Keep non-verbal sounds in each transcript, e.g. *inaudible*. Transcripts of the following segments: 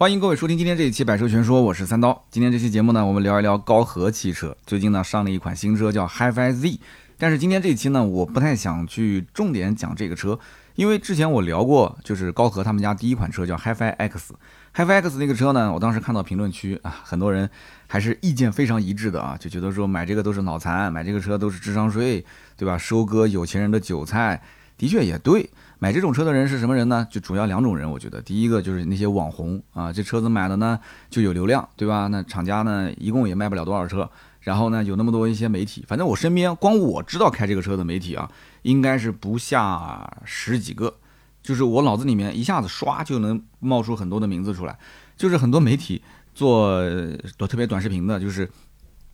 欢迎各位收听今天这一期《百车全说》，我是三刀。今天这期节目呢，我们聊一聊高和汽车。最近呢，上了一款新车叫 HiFi Z。但是今天这一期呢，我不太想去重点讲这个车，因为之前我聊过，就是高和他们家第一款车叫 HiFi X。HiFi X 那个车呢，我当时看到评论区啊，很多人还是意见非常一致的啊，就觉得说买这个都是脑残，买这个车都是智商税，对吧？收割有钱人的韭菜。的确也对。买这种车的人是什么人呢？就主要两种人，我觉得，第一个就是那些网红啊，这车子买了呢就有流量，对吧？那厂家呢一共也卖不了多少车，然后呢有那么多一些媒体，反正我身边光我知道开这个车的媒体啊，应该是不下十几个，就是我脑子里面一下子刷就能冒出很多的名字出来，就是很多媒体做特别短视频的，就是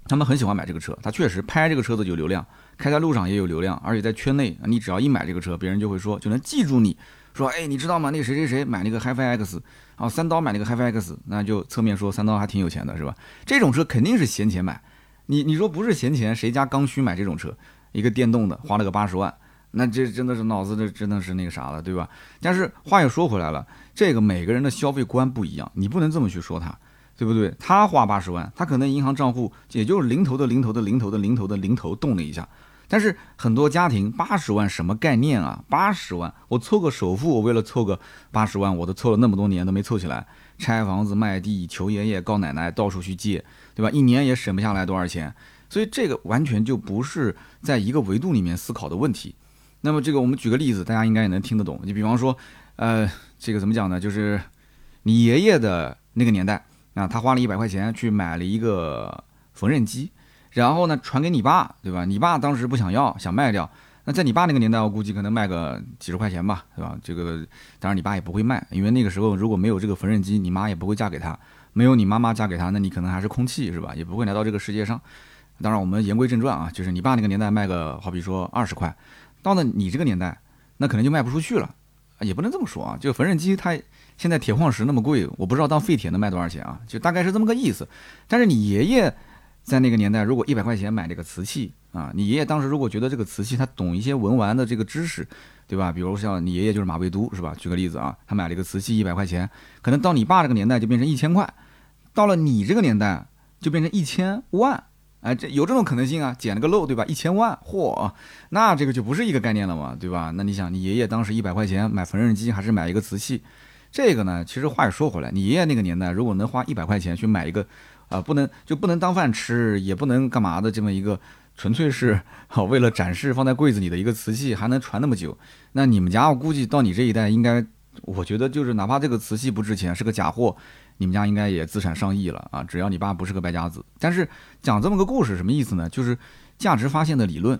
他们很喜欢买这个车，他确实拍这个车子有流量。开在路上也有流量，而且在圈内，你只要一买这个车，别人就会说，就能记住你，说，哎，你知道吗？那个谁谁谁买那个 HiFi X，啊，三刀买那个 HiFi X，那就侧面说三刀还挺有钱的，是吧？这种车肯定是闲钱买，你你说不是闲钱，谁家刚需买这种车？一个电动的，花了个八十万，那这真的是脑子这真的是那个啥了，对吧？但是话又说回来了，这个每个人的消费观不一样，你不能这么去说他。对不对？他花八十万，他可能银行账户也就是零头的零头的零头的零头的零头动了一下。但是很多家庭八十万什么概念啊？八十万，我凑个首付，我为了凑个八十万，我都凑了那么多年都没凑起来，拆房子卖地，求爷爷告奶奶，到处去借，对吧？一年也省不下来多少钱，所以这个完全就不是在一个维度里面思考的问题。那么这个我们举个例子，大家应该也能听得懂。你比方说，呃，这个怎么讲呢？就是你爷爷的那个年代啊，他花了一百块钱去买了一个缝纫机。然后呢，传给你爸，对吧？你爸当时不想要，想卖掉。那在你爸那个年代，我估计可能卖个几十块钱吧，对吧？这个当然你爸也不会卖，因为那个时候如果没有这个缝纫机，你妈也不会嫁给他。没有你妈妈嫁给他，那你可能还是空气，是吧？也不会来到这个世界上。当然，我们言归正传啊，就是你爸那个年代卖个，好比说二十块，到了你这个年代，那可能就卖不出去了。也不能这么说啊，就缝纫机它现在铁矿石那么贵，我不知道当废铁能卖多少钱啊，就大概是这么个意思。但是你爷爷。在那个年代，如果一百块钱买这个瓷器啊，你爷爷当时如果觉得这个瓷器他懂一些文玩的这个知识，对吧？比如像你爷爷就是马未都，是吧？举个例子啊，他买了一个瓷器一百块钱，可能到你爸这个年代就变成一千块，到了你这个年代就变成一千万，哎，这有这种可能性啊？捡了个漏，对吧？一千万，嚯，那这个就不是一个概念了嘛，对吧？那你想，你爷爷当时一百块钱买缝纫机还是买一个瓷器？这个呢，其实话也说回来，你爷爷那个年代如果能花一百块钱去买一个。啊，不能就不能当饭吃，也不能干嘛的这么一个，纯粹是好为了展示放在柜子里的一个瓷器，还能传那么久。那你们家我估计到你这一代，应该我觉得就是哪怕这个瓷器不值钱，是个假货，你们家应该也资产上亿了啊！只要你爸不是个败家子。但是讲这么个故事什么意思呢？就是价值发现的理论，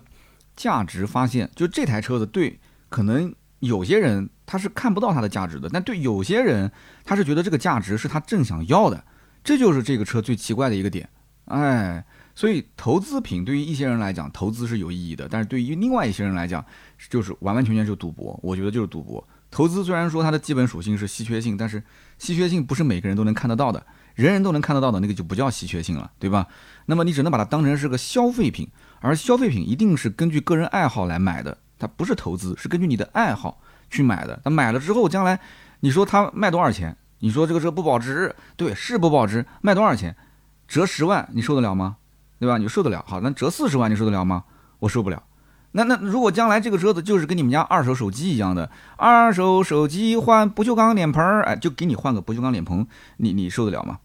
价值发现就这台车子对，可能有些人他是看不到它的价值的，但对有些人他是觉得这个价值是他正想要的。这就是这个车最奇怪的一个点，哎，所以投资品对于一些人来讲，投资是有意义的，但是对于另外一些人来讲，就是完完全全就是赌博。我觉得就是赌博。投资虽然说它的基本属性是稀缺性，但是稀缺性不是每个人都能看得到的，人人都能看得到的那个就不叫稀缺性了，对吧？那么你只能把它当成是个消费品，而消费品一定是根据个人爱好来买的，它不是投资，是根据你的爱好去买的。那买了之后，将来你说它卖多少钱？你说这个车不保值，对，是不保值。卖多少钱？折十万，你受得了吗？对吧？你受得了？好，那折四十万，你受得了吗？我受不了。那那如果将来这个车子就是跟你们家二手手机一样的，二手手机换不锈钢脸盆儿，哎，就给你换个不锈钢脸盆，你你受得了吗？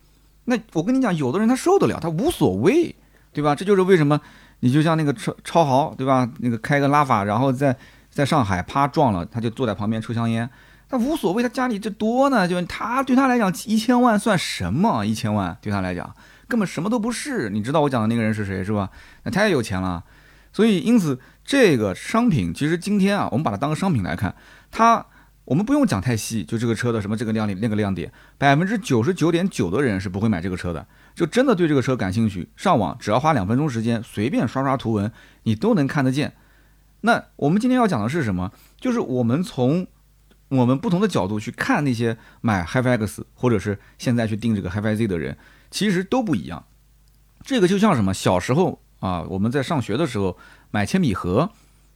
那我跟你讲，有的人他受得了，他无所谓，对吧？这就是为什么你就像那个超超豪，对吧？那个开个拉法，然后在在上海啪撞了，他就坐在旁边抽香烟。他无所谓，他家里这多呢，就他对他来讲一千万算什么？一千万对他来讲根本什么都不是。你知道我讲的那个人是谁是吧？那太有钱了，所以因此这个商品其实今天啊，我们把它当个商品来看，它我们不用讲太细，就这个车的什么这个亮点那个亮点，百分之九十九点九的人是不会买这个车的，就真的对这个车感兴趣，上网只要花两分钟时间，随便刷刷图文，你都能看得见。那我们今天要讲的是什么？就是我们从我们不同的角度去看那些买 HiFi X 或者是现在去订这个 HiFi Z 的人，其实都不一样。这个就像什么？小时候啊，我们在上学的时候买铅笔盒，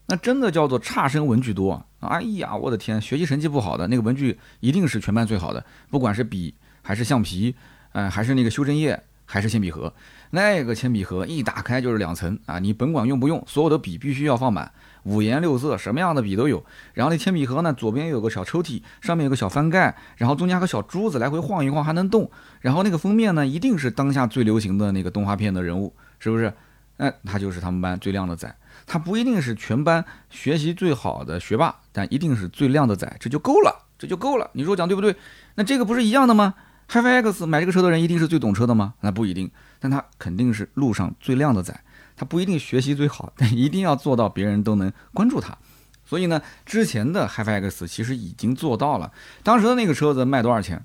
那真的叫做差生文具多。哎呀，我的天，学习成绩不好的那个文具一定是全班最好的，不管是笔还是橡皮，嗯，还是那个修正液，还是铅笔盒。那个铅笔盒一打开就是两层啊，你甭管用不用，所有的笔必须要放满，五颜六色，什么样的笔都有。然后那铅笔盒呢，左边有个小抽屉，上面有个小翻盖，然后中间还有个小珠子，来回晃一晃还能动。然后那个封面呢，一定是当下最流行的那个动画片的人物，是不是？哎，他就是他们班最靓的仔。他不一定是全班学习最好的学霸，但一定是最靓的仔，这就够了，这就够了。你说我讲对不对？那这个不是一样的吗？HiFi X 买这个车的人一定是最懂车的吗？那不一定，但他肯定是路上最靓的仔。他不一定学习最好，*laughs* 但一定要做到别人都能关注他。所以呢，之前的 HiFi X 其实已经做到了。当时的那个车子卖多少钱？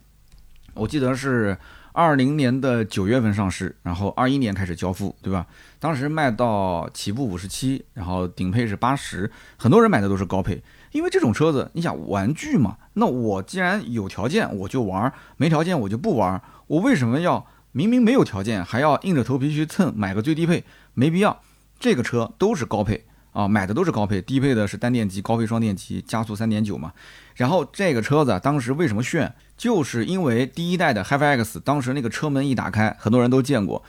我记得是。二零年的九月份上市，然后二一年开始交付，对吧？当时卖到起步五十七，然后顶配是八十，很多人买的都是高配，因为这种车子，你想玩具嘛？那我既然有条件我就玩，没条件我就不玩，我为什么要明明没有条件还要硬着头皮去蹭买个最低配？没必要，这个车都是高配。啊，买的都是高配，低配的是单电机，高配双电机，加速三点九嘛。然后这个车子当时为什么炫？就是因为第一代的 HiFi X，当时那个车门一打开，很多人都见过，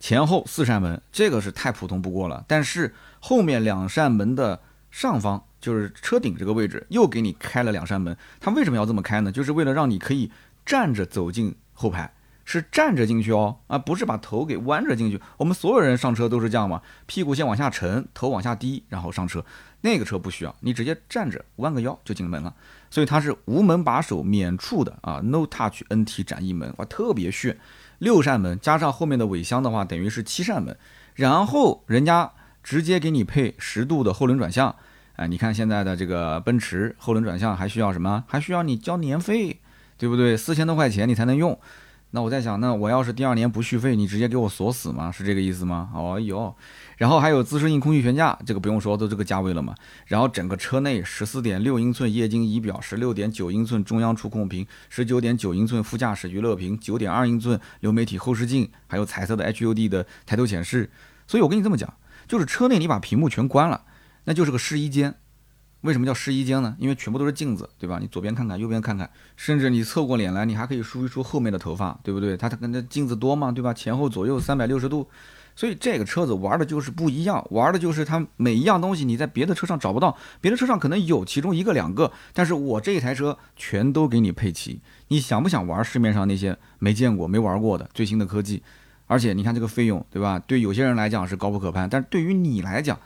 前后四扇门，这个是太普通不过了。但是后面两扇门的上方，就是车顶这个位置，又给你开了两扇门。它为什么要这么开呢？就是为了让你可以站着走进后排。是站着进去哦，啊，不是把头给弯着进去。我们所有人上车都是这样嘛，屁股先往下沉，头往下低，然后上车。那个车不需要，你直接站着弯个腰就进门了。所以它是无门把手免触的啊，No Touch NT 展翼门，哇，特别炫。六扇门加上后面的尾箱的话，等于是七扇门。然后人家直接给你配十度的后轮转向，哎，你看现在的这个奔驰后轮转向还需要什么？还需要你交年费，对不对？四千多块钱你才能用。那我在想，那我要是第二年不续费，你直接给我锁死吗？是这个意思吗？哦哟，然后还有自适应空气悬架，这个不用说，都这个价位了嘛。然后整个车内十四点六英寸液晶仪表，十六点九英寸中央触控屏，十九点九英寸副驾驶娱乐屏，九点二英寸流媒体后视镜，还有彩色的 HUD 的抬头显示。所以我跟你这么讲，就是车内你把屏幕全关了，那就是个试衣间。为什么叫试衣间呢？因为全部都是镜子，对吧？你左边看看，右边看看，甚至你侧过脸来，你还可以梳一梳后面的头发，对不对？它它跟那镜子多嘛，对吧？前后左右三百六十度，所以这个车子玩的就是不一样，玩的就是它每一样东西你在别的车上找不到，别的车上可能有其中一个两个，但是我这一台车全都给你配齐。你想不想玩市面上那些没见过、没玩过的最新的科技？而且你看这个费用，对吧？对有些人来讲是高不可攀，但是对于你来讲，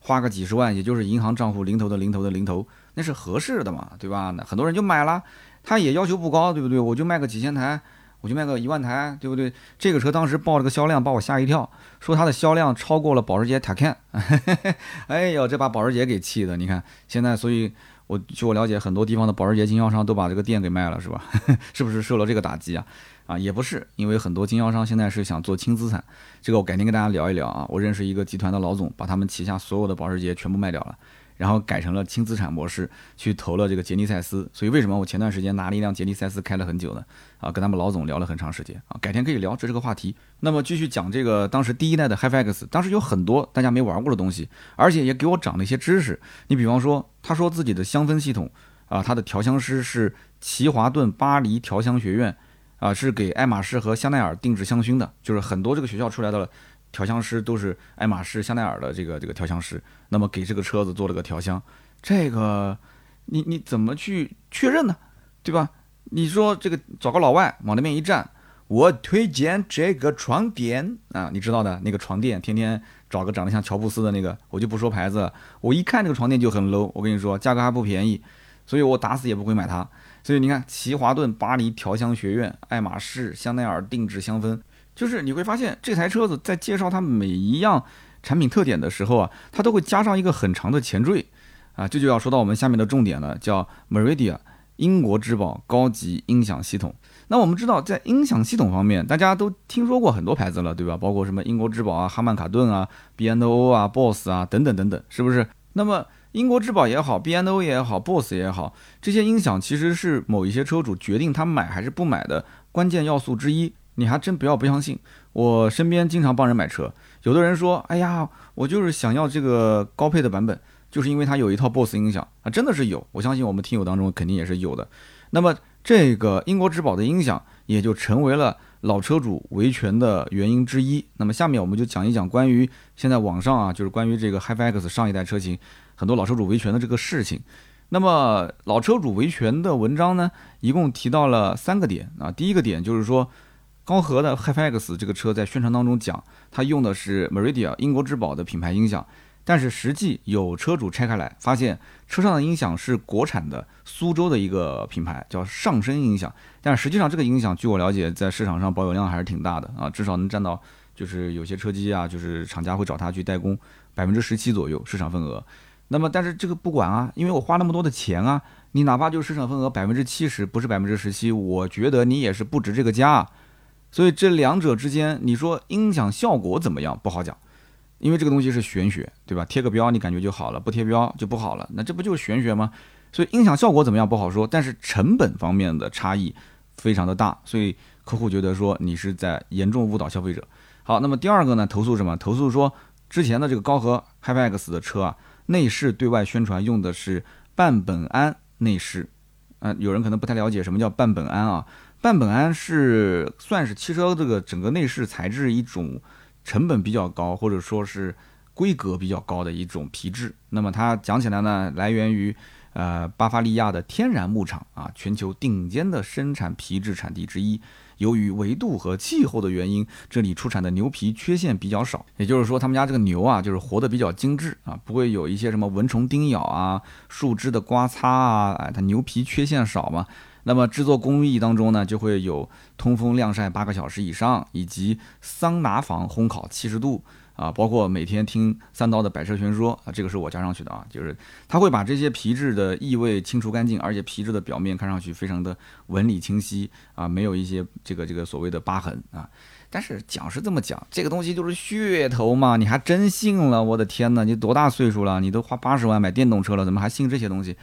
花个几十万，也就是银行账户零头的零头的零头，那是合适的嘛，对吧？那很多人就买了，他也要求不高，对不对？我就卖个几千台，我就卖个一万台，对不对？这个车当时报了个销量，把我吓一跳，说它的销量超过了保时捷 Taycan，*laughs* 哎呦，这把保时捷给气的。你看现在，所以我据我了解，很多地方的保时捷经销商都把这个店给卖了，是吧？*laughs* 是不是受了这个打击啊？啊，也不是，因为很多经销商现在是想做轻资产，这个我改天跟大家聊一聊啊。我认识一个集团的老总，把他们旗下所有的保时捷全部卖掉了，然后改成了轻资产模式，去投了这个杰尼赛斯。所以为什么我前段时间拿了一辆杰尼赛斯开了很久呢？啊，跟他们老总聊了很长时间啊，改天可以聊，这是个话题。那么继续讲这个当时第一代的 HiFi X，当时有很多大家没玩过的东西，而且也给我长了一些知识。你比方说，他说自己的香氛系统啊，他的调香师是奇华顿巴黎调香学院。啊，是给爱马仕和香奈儿定制香薰的，就是很多这个学校出来的调香师都是爱马仕、香奈儿的这个这个调香师，那么给这个车子做了个调香，这个你你怎么去确认呢？对吧？你说这个找个老外往那边一站，我推荐这个床垫啊，你知道的那个床垫，天天找个长得像乔布斯的那个，我就不说牌子，我一看这个床垫就很 low，我跟你说价格还不便宜，所以我打死也不会买它。所以你看，奇华顿巴黎调香学院、爱马仕、香奈儿定制香氛，就是你会发现这台车子在介绍它每一样产品特点的时候啊，它都会加上一个很长的前缀啊，这就要说到我们下面的重点了，叫 Meridia 英国之宝高级音响系统。那我们知道，在音响系统方面，大家都听说过很多牌子了，对吧？包括什么英国之宝啊、哈曼卡顿啊、B&O 啊、BOSS 啊等等等等，是不是？那么英国之宝也好，BNO 也好，BOSS 也好，这些音响其实是某一些车主决定他买还是不买的关键要素之一。你还真不要不相信，我身边经常帮人买车，有的人说：“哎呀，我就是想要这个高配的版本，就是因为它有一套 BOSS 音响啊，真的是有。我相信我们听友当中肯定也是有的。那么这个英国之宝的音响也就成为了老车主维权的原因之一。那么下面我们就讲一讲关于现在网上啊，就是关于这个 HiFi X 上一代车型很多老车主维权的这个事情。那么老车主维权的文章呢，一共提到了三个点啊。第一个点就是说，高和的 HiFi X 这个车在宣传当中讲，它用的是 Meridia 英国之宝的品牌音响，但是实际有车主拆开来发现，车上的音响是国产的苏州的一个品牌，叫上声音响。但实际上这个音响，据我了解，在市场上保有量还是挺大的啊，至少能占到就是有些车机啊，就是厂家会找他去代工百分之十七左右市场份额。那么，但是这个不管啊，因为我花那么多的钱啊，你哪怕就市场份额百分之七十，不是百分之十七，我觉得你也是不值这个价。所以这两者之间，你说音响效果怎么样？不好讲，因为这个东西是玄学，对吧？贴个标你感觉就好了，不贴标就不好了，那这不就是玄学吗？所以音响效果怎么样不好说，但是成本方面的差异非常的大，所以客户觉得说你是在严重误导消费者。好，那么第二个呢，投诉什么？投诉说之前的这个高和 HiFi X 的车啊。内饰对外宣传用的是半苯胺内饰，啊，有人可能不太了解什么叫半苯胺啊？半苯胺是算是汽车这个整个内饰材质一种成本比较高或者说是规格比较高的一种皮质。那么它讲起来呢，来源于呃巴伐利亚的天然牧场啊，全球顶尖的生产皮质产地之一。由于维度和气候的原因，这里出产的牛皮缺陷比较少。也就是说，他们家这个牛啊，就是活得比较精致啊，不会有一些什么蚊虫叮咬啊、树枝的刮擦啊。哎，它牛皮缺陷少嘛。那么制作工艺当中呢，就会有通风晾晒八个小时以上，以及桑拿房烘烤七十度。啊，包括每天听三刀的百车全说啊，这个是我加上去的啊，就是他会把这些皮质的异味清除干净，而且皮质的表面看上去非常的纹理清晰啊，没有一些这个这个所谓的疤痕啊。但是讲是这么讲，这个东西就是噱头嘛，你还真信了？我的天哪，你多大岁数了？你都花八十万买电动车了，怎么还信这些东西？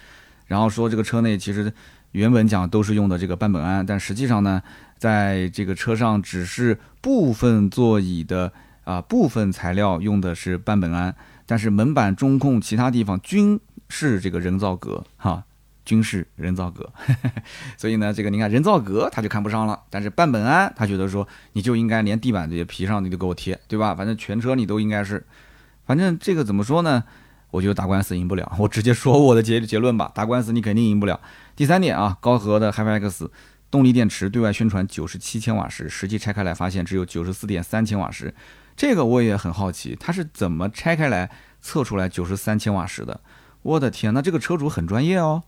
然后说这个车内其实原本讲都是用的这个半苯胺，但实际上呢，在这个车上只是部分座椅的。啊，部分材料用的是半苯胺，但是门板、中控其他地方均是这个人造革，哈，均是人造革。*laughs* 所以呢，这个你看人造革他就看不上了，但是半苯胺他觉得说你就应该连地板这些皮上你都给我贴，对吧？反正全车你都应该是，反正这个怎么说呢？我觉得打官司赢不了，我直接说我的结结论吧，打官司你肯定赢不了。第三点啊，高和的 HiFi X 动力电池对外宣传九十七千瓦时，实际拆开来发现只有九十四点三千瓦时。这个我也很好奇，它是怎么拆开来测出来九十三千瓦时的？我的天，那这个车主很专业哦。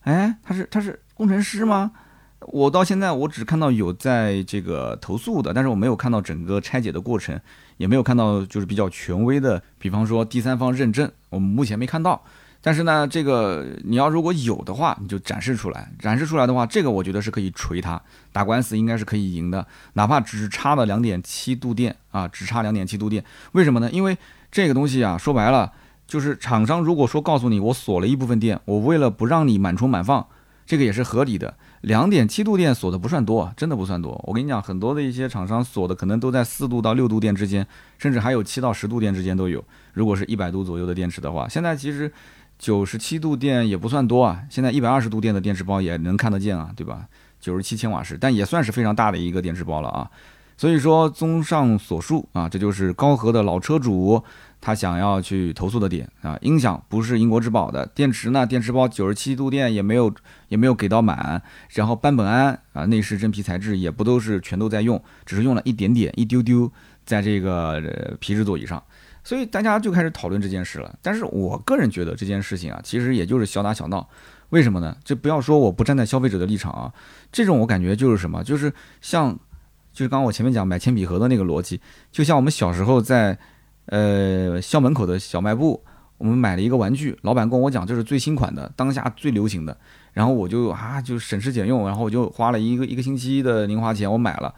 哎，他是他是工程师吗？我到现在我只看到有在这个投诉的，但是我没有看到整个拆解的过程，也没有看到就是比较权威的，比方说第三方认证，我们目前没看到。但是呢，这个你要如果有的话，你就展示出来。展示出来的话，这个我觉得是可以锤他打官司，应该是可以赢的。哪怕只差了两点七度电啊，只差两点七度电，为什么呢？因为这个东西啊，说白了就是厂商如果说告诉你我锁了一部分电，我为了不让你满充满放，这个也是合理的。两点七度电锁的不算多，真的不算多。我跟你讲，很多的一些厂商锁的可能都在四度到六度电之间，甚至还有七到十度电之间都有。如果是一百度左右的电池的话，现在其实。九十七度电也不算多啊，现在一百二十度电的电池包也能看得见啊，对吧？九十七千瓦时，但也算是非常大的一个电池包了啊。所以说，综上所述啊，这就是高和的老车主他想要去投诉的点啊。音响不是英国之宝的，电池呢，电池包九十七度电也没有也没有给到满，然后班本安啊，内饰真皮材质也不都是全都在用，只是用了一点点一丢丢在这个皮质座椅上。所以大家就开始讨论这件事了，但是我个人觉得这件事情啊，其实也就是小打小闹，为什么呢？就不要说我不站在消费者的立场啊，这种我感觉就是什么，就是像，就是刚刚我前面讲买铅笔盒的那个逻辑，就像我们小时候在，呃校门口的小卖部，我们买了一个玩具，老板跟我讲这是最新款的，当下最流行的，然后我就啊就省吃俭用，然后我就花了一个一个星期的零花钱，我买了。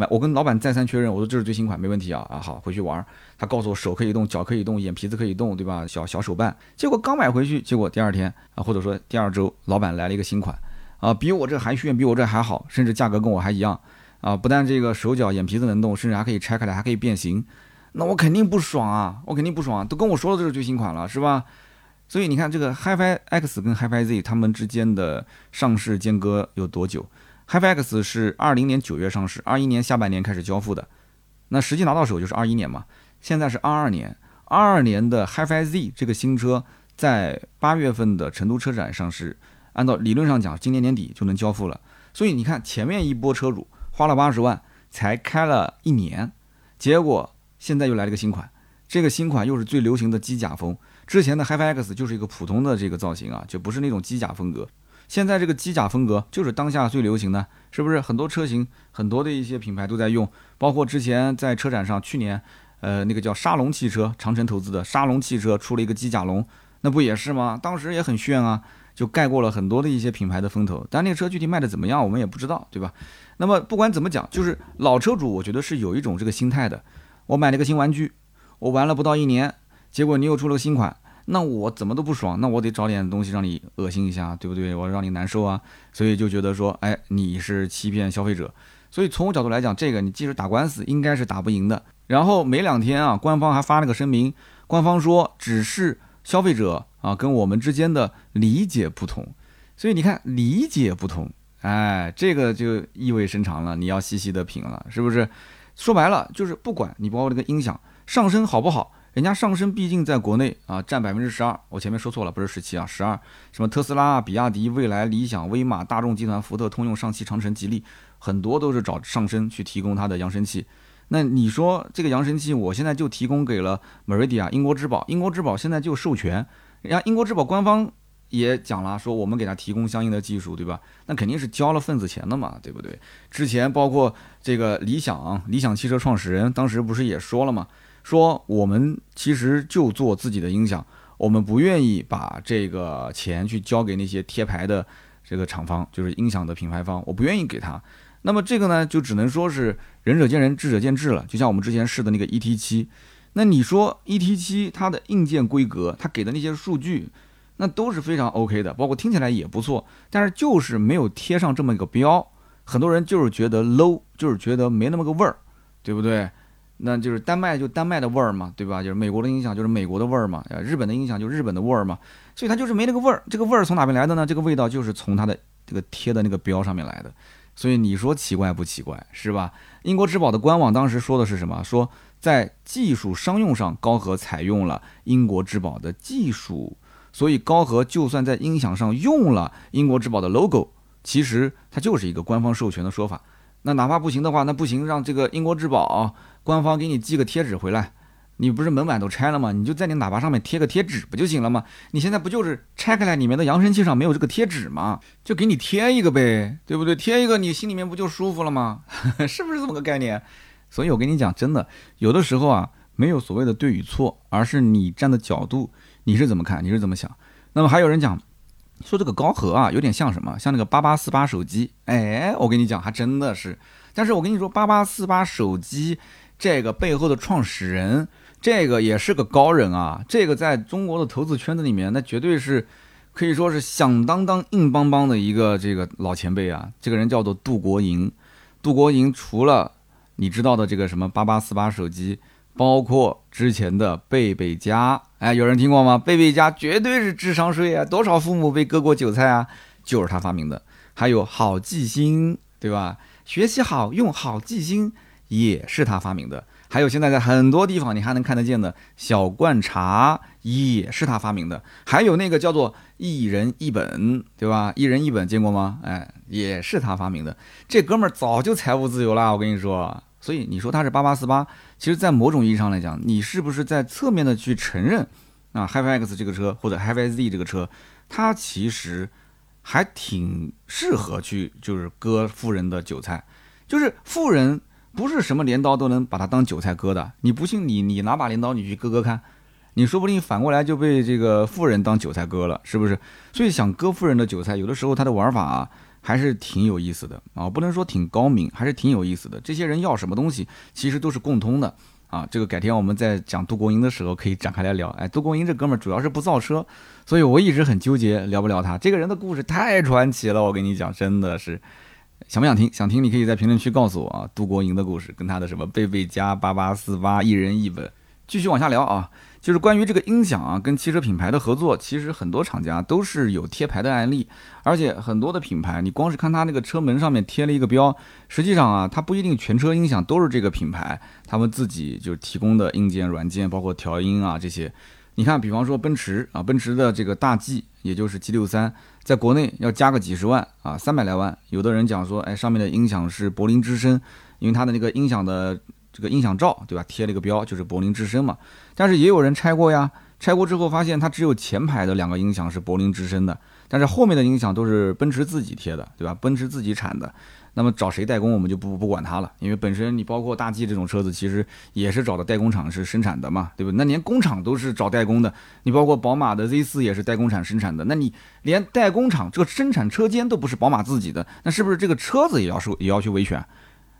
买，我跟老板再三确认，我说这是最新款，没问题啊啊好，回去玩。他告诉我手可以动，脚可以动，眼皮子可以动，对吧？小小手办。结果刚买回去，结果第二天啊，或者说第二周，老板来了一个新款，啊，比我这还炫，比我这还好，甚至价格跟我还一样，啊，不但这个手脚眼皮子能动，甚至还可以拆开来，还可以变形。那我肯定不爽啊，我肯定不爽，都跟我说了这是最新款了，是吧？所以你看这个 HiFi X 跟 HiFi Z 他们之间的上市间隔有多久？，HiFX 是二零年九月上市，二一年下半年开始交付的，那实际拿到手就是二一年嘛。现在是二二年，二二年的 HiFi Z 这个新车在八月份的成都车展上市，按照理论上讲，今年年底就能交付了。所以你看，前面一波车主花了八十万才开了一年，结果现在又来了个新款，这个新款又是最流行的机甲风。之前的 HiFi X 就是一个普通的这个造型啊，就不是那种机甲风格。现在这个机甲风格就是当下最流行的，是不是？很多车型，很多的一些品牌都在用，包括之前在车展上，去年。呃，那个叫沙龙汽车，长城投资的沙龙汽车出了一个机甲龙，那不也是吗？当时也很炫啊，就盖过了很多的一些品牌的风头。但那个车具体卖的怎么样，我们也不知道，对吧？那么不管怎么讲，就是老车主，我觉得是有一种这个心态的。我买了个新玩具，我玩了不到一年，结果你又出了个新款，那我怎么都不爽，那我得找点东西让你恶心一下，对不对？我让你难受啊，所以就觉得说，哎，你是欺骗消费者。所以从我角度来讲，这个你即使打官司，应该是打不赢的。然后没两天啊，官方还发了个声明，官方说只是消费者啊跟我们之间的理解不同，所以你看理解不同，哎，这个就意味深长了，你要细细的品了，是不是？说白了就是不管你包括这个音响上升好不好，人家上升毕竟在国内啊占百分之十二，我前面说错了，不是十七啊，十二，什么特斯拉、比亚迪、蔚来、理想、威马、大众集团、福特、通用、上汽、长城、吉利，很多都是找上升去提供它的扬声器。那你说这个扬声器，我现在就提供给了 Meridia 英国之宝，英国之宝现在就授权，人家英国之宝官方也讲了，说我们给他提供相应的技术，对吧？那肯定是交了份子钱的嘛，对不对？之前包括这个理想，理想汽车创始人当时不是也说了嘛，说我们其实就做自己的音响，我们不愿意把这个钱去交给那些贴牌的这个厂方，就是音响的品牌方，我不愿意给他。那么这个呢，就只能说是仁者见仁，智者见智了。就像我们之前试的那个 ET7，那你说 ET7 它的硬件规格，它给的那些数据，那都是非常 OK 的，包括听起来也不错，但是就是没有贴上这么一个标，很多人就是觉得 low，就是觉得没那么个味儿，对不对？那就是丹麦就丹麦的味儿嘛，对吧？就是美国的音响就是美国的味儿嘛，日本的音响就是日本的味儿嘛，所以它就是没那个味儿。这个味儿从哪边来的呢？这个味道就是从它的这个贴的那个标上面来的。所以你说奇怪不奇怪是吧？英国之宝的官网当时说的是什么？说在技术商用上，高和采用了英国之宝的技术，所以高和就算在音响上用了英国之宝的 logo，其实它就是一个官方授权的说法。那哪怕不行的话，那不行，让这个英国之宝官方给你寄个贴纸回来。你不是门板都拆了吗？你就在你喇叭上面贴个贴纸不就行了吗？你现在不就是拆开来里面的扬声器上没有这个贴纸吗？就给你贴一个呗，对不对？贴一个你心里面不就舒服了吗？*laughs* 是不是这么个概念？所以我跟你讲，真的有的时候啊，没有所谓的对与错，而是你站的角度，你是怎么看，你是怎么想。那么还有人讲说这个高和啊，有点像什么？像那个八八四八手机。哎，我跟你讲，还真的是。但是我跟你说，八八四八手机这个背后的创始人。这个也是个高人啊！这个在中国的投资圈子里面，那绝对是可以说是响当当、硬邦邦的一个这个老前辈啊！这个人叫做杜国营。杜国营除了你知道的这个什么八八四八手机，包括之前的贝贝佳，哎，有人听过吗？贝贝佳绝对是智商税啊！多少父母被割过韭菜啊？就是他发明的。还有好记星，对吧？学习好用好记星也是他发明的。还有现在在很多地方你还能看得见的小罐茶也是他发明的，还有那个叫做一人一本，对吧？一人一本见过吗？哎，也是他发明的。这哥们儿早就财务自由了，我跟你说。所以你说他是八八四八，其实，在某种意义上来讲，你是不是在侧面的去承认啊？HiFi X 这个车或者 HiFi Z 这个车，它其实还挺适合去就是割富人的韭菜，就是富人。不是什么镰刀都能把它当韭菜割的，你不信你你拿把镰刀你去割割看，你说不定反过来就被这个富人当韭菜割了，是不是？所以想割富人的韭菜，有的时候他的玩法啊还是挺有意思的啊，不能说挺高明，还是挺有意思的。这些人要什么东西，其实都是共通的啊。这个改天我们在讲杜国英的时候可以展开来聊。哎，杜国英这哥们儿主要是不造车，所以我一直很纠结聊不聊他。这个人的故事太传奇了，我跟你讲，真的是。想不想听？想听，你可以在评论区告诉我啊。杜国营的故事跟他的什么贝贝加八八四八一人一本，继续往下聊啊。就是关于这个音响啊，跟汽车品牌的合作，其实很多厂家都是有贴牌的案例，而且很多的品牌，你光是看它那个车门上面贴了一个标，实际上啊，它不一定全车音响都是这个品牌，他们自己就提供的硬件、软件，包括调音啊这些。你看，比方说奔驰啊，奔驰的这个大 G，也就是 G 六三，在国内要加个几十万啊，三百来万。有的人讲说，哎，上面的音响是柏林之声，因为它的那个音响的。这个音响罩对吧？贴了一个标，就是柏林之声嘛。但是也有人拆过呀，拆过之后发现它只有前排的两个音响是柏林之声的，但是后面的音响都是奔驰自己贴的，对吧？奔驰自己产的。那么找谁代工，我们就不不管它了，因为本身你包括大 G 这种车子，其实也是找的代工厂是生产的嘛，对不？那连工厂都是找代工的，你包括宝马的 Z 四也是代工厂生产的，那你连代工厂这个生产车间都不是宝马自己的，那是不是这个车子也要受也要去维权，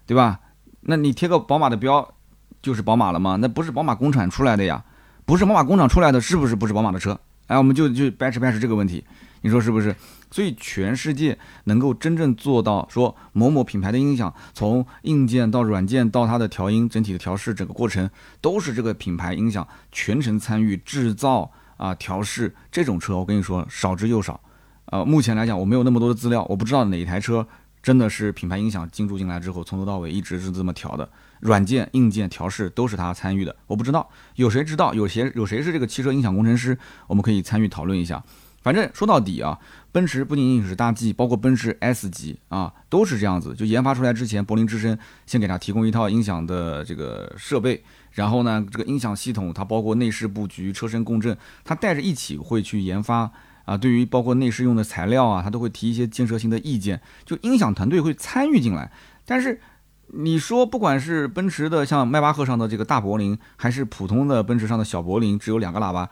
对吧？那你贴个宝马的标，就是宝马了吗？那不是宝马工厂出来的呀，不是宝马工厂出来的，是不是不是宝马的车？哎，我们就就掰扯掰扯这个问题，你说是不是？所以全世界能够真正做到说某某品牌的音响，从硬件到软件到它的调音、整体的调试，整个过程都是这个品牌音响全程参与制造啊调试。这种车我跟你说少之又少。呃，目前来讲我没有那么多的资料，我不知道哪一台车。真的是品牌音响进驻进来之后，从头到尾一直是这么调的，软件、硬件调试都是他参与的。我不知道有谁知道，有谁有谁是这个汽车音响工程师，我们可以参与讨论一下。反正说到底啊，奔驰不仅仅是大 G，包括奔驰 S 级啊，都是这样子。就研发出来之前，柏林之声先给他提供一套音响的这个设备，然后呢，这个音响系统它包括内饰布局、车身共振，它带着一起会去研发。啊，对于包括内饰用的材料啊，他都会提一些建设性的意见，就音响团队会参与进来。但是你说，不管是奔驰的像迈巴赫上的这个大柏林，还是普通的奔驰上的小柏林，只有两个喇叭，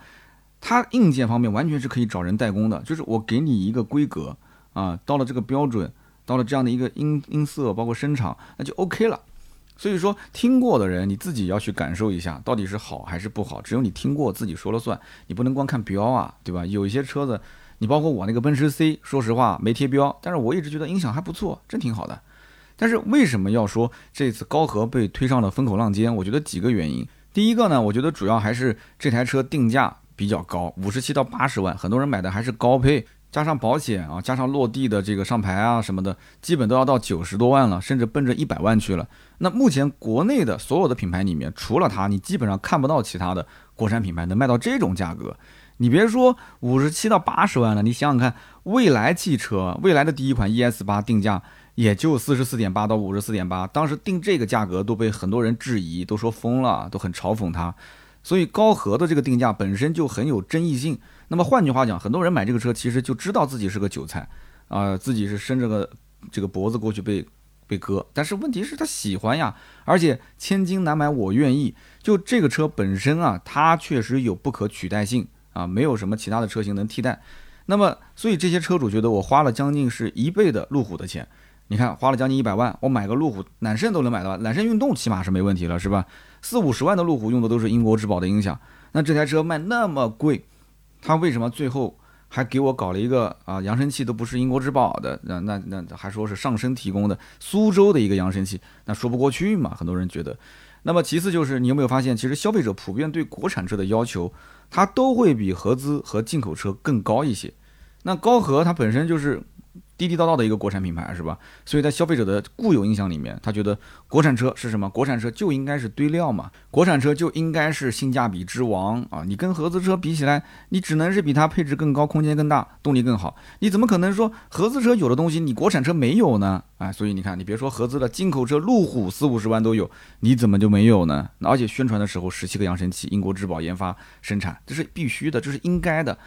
它硬件方面完全是可以找人代工的。就是我给你一个规格啊，到了这个标准，到了这样的一个音音色，包括声场，那就 OK 了。所以说，听过的人你自己要去感受一下，到底是好还是不好。只有你听过自己说了算，你不能光看标啊，对吧？有一些车子，你包括我那个奔驰 C，说实话没贴标，但是我一直觉得音响还不错，真挺好的。但是为什么要说这次高和被推上了风口浪尖？我觉得几个原因。第一个呢，我觉得主要还是这台车定价比较高，五十七到八十万，很多人买的还是高配。加上保险啊，加上落地的这个上牌啊什么的，基本都要到九十多万了，甚至奔着一百万去了。那目前国内的所有的品牌里面，除了它，你基本上看不到其他的国产品牌能卖到这种价格。你别说五十七到八十万了，你想想看，蔚来汽车未来的第一款 ES 八定价也就四十四点八到五十四点八，当时定这个价格都被很多人质疑，都说疯了，都很嘲讽它。所以高和的这个定价本身就很有争议性。那么换句话讲，很多人买这个车其实就知道自己是个韭菜，啊，自己是伸着个这个脖子过去被被割。但是问题是，他喜欢呀，而且千金难买我愿意。就这个车本身啊，它确实有不可取代性啊，没有什么其他的车型能替代。那么，所以这些车主觉得我花了将近是一倍的路虎的钱，你看花了将近一百万，我买个路虎揽胜都能买到，揽胜运动起码是没问题了，是吧？四五十万的路虎用的都是英国之宝的音响，那这台车卖那么贵。他为什么最后还给我搞了一个啊扬声器都不是英国之宝的，那那那还说是上升提供的苏州的一个扬声器，那说不过去嘛？很多人觉得。那么其次就是你有没有发现，其实消费者普遍对国产车的要求，它都会比合资和进口车更高一些。那高和它本身就是。地地道道的一个国产品牌是吧？所以在消费者的固有印象里面，他觉得国产车是什么？国产车就应该是堆料嘛，国产车就应该是性价比之王啊！你跟合资车比起来，你只能是比它配置更高、空间更大、动力更好。你怎么可能说合资车有的东西你国产车没有呢？哎，所以你看，你别说合资的，进口车路虎四五十万都有，你怎么就没有呢？而且宣传的时候十七个扬声器，英国质保研发生产，这是必须的，这是应该的。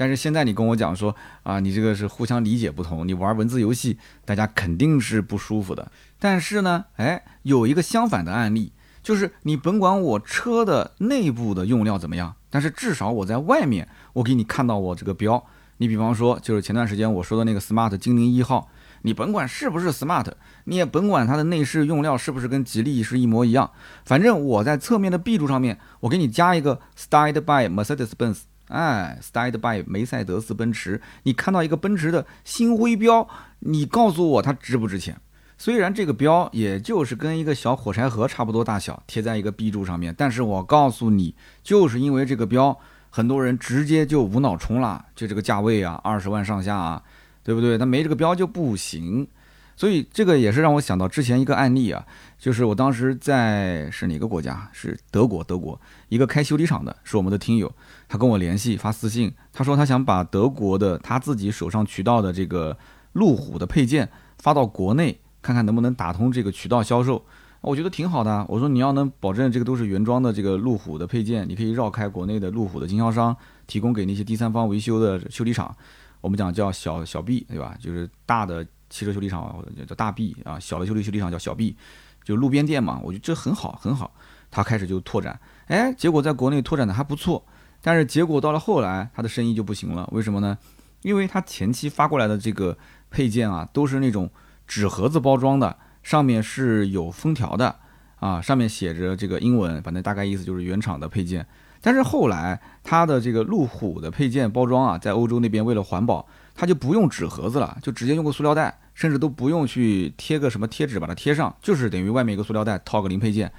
但是现在你跟我讲说啊，你这个是互相理解不同，你玩文字游戏，大家肯定是不舒服的。但是呢，哎，有一个相反的案例，就是你甭管我车的内部的用料怎么样，但是至少我在外面，我给你看到我这个标。你比方说，就是前段时间我说的那个 smart 精灵一号，你甭管是不是 smart，你也甭管它的内饰用料是不是跟吉利是一模一样，反正我在侧面的 B 柱上面，我给你加一个 styled by Mercedes-Benz。哎，styled by 梅赛德斯奔驰，你看到一个奔驰的星徽标，你告诉我它值不值钱？虽然这个标也就是跟一个小火柴盒差不多大小，贴在一个 B 柱上面，但是我告诉你，就是因为这个标，很多人直接就无脑冲了，就这个价位啊，二十万上下啊，对不对？他没这个标就不行。所以这个也是让我想到之前一个案例啊，就是我当时在是哪个国家？是德国，德国一个开修理厂的，是我们的听友，他跟我联系发私信，他说他想把德国的他自己手上渠道的这个路虎的配件发到国内。看看能不能打通这个渠道销售，我觉得挺好的。我说你要能保证这个都是原装的这个路虎的配件，你可以绕开国内的路虎的经销商，提供给那些第三方维修的修理厂。我们讲叫小小 B 对吧？就是大的汽车修理厂或者叫大 B 啊，小的修理修理厂叫小 B，就路边店嘛。我觉得这很好很好。他开始就拓展，哎，结果在国内拓展的还不错，但是结果到了后来，他的生意就不行了。为什么呢？因为他前期发过来的这个配件啊，都是那种。纸盒子包装的，上面是有封条的，啊，上面写着这个英文，反正大概意思就是原厂的配件。但是后来它的这个路虎的配件包装啊，在欧洲那边为了环保，它就不用纸盒子了，就直接用个塑料袋，甚至都不用去贴个什么贴纸把它贴上，就是等于外面一个塑料袋套个零配件，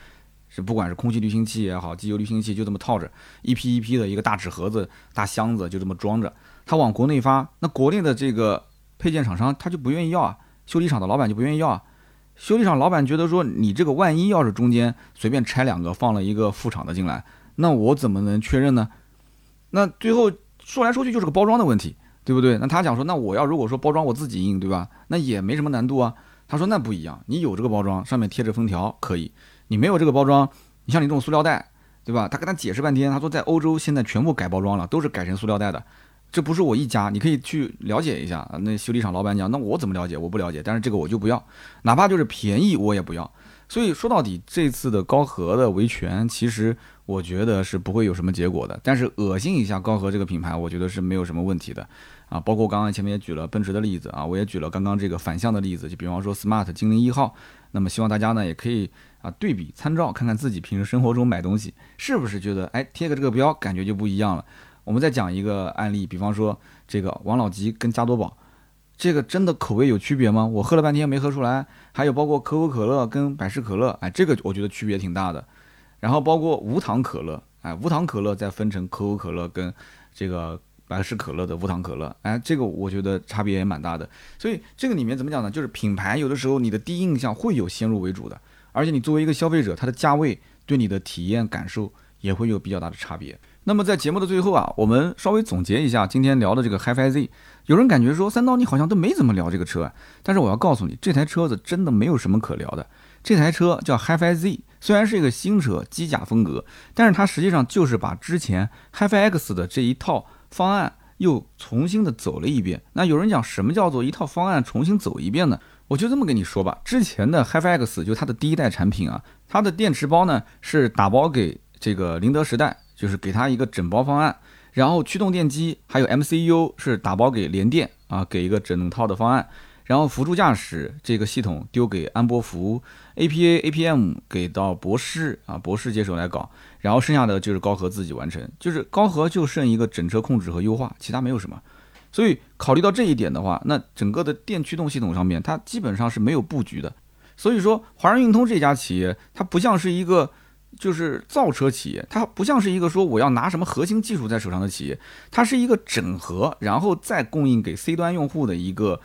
是不管是空气滤清器也好，机油滤清器就这么套着，一批一批的一个大纸盒子、大箱子就这么装着，它往国内发，那国内的这个配件厂商他就不愿意要啊。修理厂的老板就不愿意要啊，修理厂老板觉得说你这个万一要是中间随便拆两个放了一个副厂的进来，那我怎么能确认呢？那最后说来说去就是个包装的问题，对不对？那他讲说，那我要如果说包装我自己印，对吧？那也没什么难度啊。他说那不一样，你有这个包装上面贴着封条可以，你没有这个包装，你像你这种塑料袋，对吧？他跟他解释半天，他说在欧洲现在全部改包装了，都是改成塑料袋的。这不是我一家，你可以去了解一下。那修理厂老板讲，那我怎么了解？我不了解，但是这个我就不要，哪怕就是便宜我也不要。所以说到底，这次的高和的维权，其实我觉得是不会有什么结果的。但是恶心一下高和这个品牌，我觉得是没有什么问题的啊。包括我刚刚前面也举了奔驰的例子啊，我也举了刚刚这个反向的例子，就比方说 smart 精灵一号。那么希望大家呢也可以啊对比参照，看看自己平时生活中买东西是不是觉得，哎贴个这个标感觉就不一样了。我们再讲一个案例，比方说这个王老吉跟加多宝，这个真的口味有区别吗？我喝了半天没喝出来。还有包括可口可乐跟百事可乐，哎，这个我觉得区别挺大的。然后包括无糖可乐，哎，无糖可乐再分成可口可乐跟这个百事可乐的无糖可乐，哎，这个我觉得差别也蛮大的。所以这个里面怎么讲呢？就是品牌有的时候你的第一印象会有先入为主的，而且你作为一个消费者，它的价位对你的体验感受也会有比较大的差别。那么在节目的最后啊，我们稍微总结一下今天聊的这个 HiFi Z。有人感觉说三刀你好像都没怎么聊这个车，但是我要告诉你，这台车子真的没有什么可聊的。这台车叫 HiFi Z，虽然是一个新车，机甲风格，但是它实际上就是把之前 HiFi X 的这一套方案又重新的走了一遍。那有人讲什么叫做一套方案重新走一遍呢？我就这么跟你说吧，之前的 HiFi X 就它的第一代产品啊，它的电池包呢是打包给这个宁德时代。就是给他一个整包方案，然后驱动电机还有 MCU 是打包给联电啊，给一个整套的方案，然后辅助驾驶这个系统丢给安波福，APA APM 给到博世啊，博世接手来搞，然后剩下的就是高和自己完成，就是高和就剩一个整车控制和优化，其他没有什么。所以考虑到这一点的话，那整个的电驱动系统上面它基本上是没有布局的。所以说华润运通这家企业，它不像是一个。就是造车企业，它不像是一个说我要拿什么核心技术在手上的企业，它是一个整合，然后再供应给 C 端用户的一个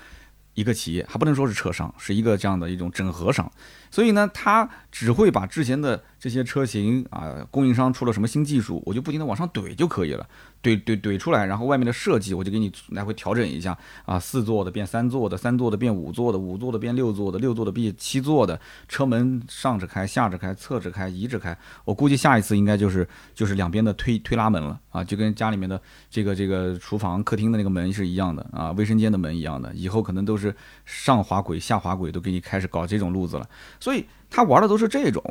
一个企业，还不能说是车商，是一个这样的一种整合商。所以呢，他只会把之前的这些车型啊，供应商出了什么新技术，我就不停的往上怼就可以了。怼怼怼出来，然后外面的设计我就给你来回调整一下啊，四座的变三座的，三座的变五座的，五座的变六座的，六座的变七座的，车门上着开，下着开，侧着开，移着开。我估计下一次应该就是就是两边的推推拉门了啊，就跟家里面的这个这个厨房、客厅的那个门是一样的啊，卫生间的门一样的，以后可能都是上滑轨、下滑轨都给你开始搞这种路子了。所以他玩的都是这种，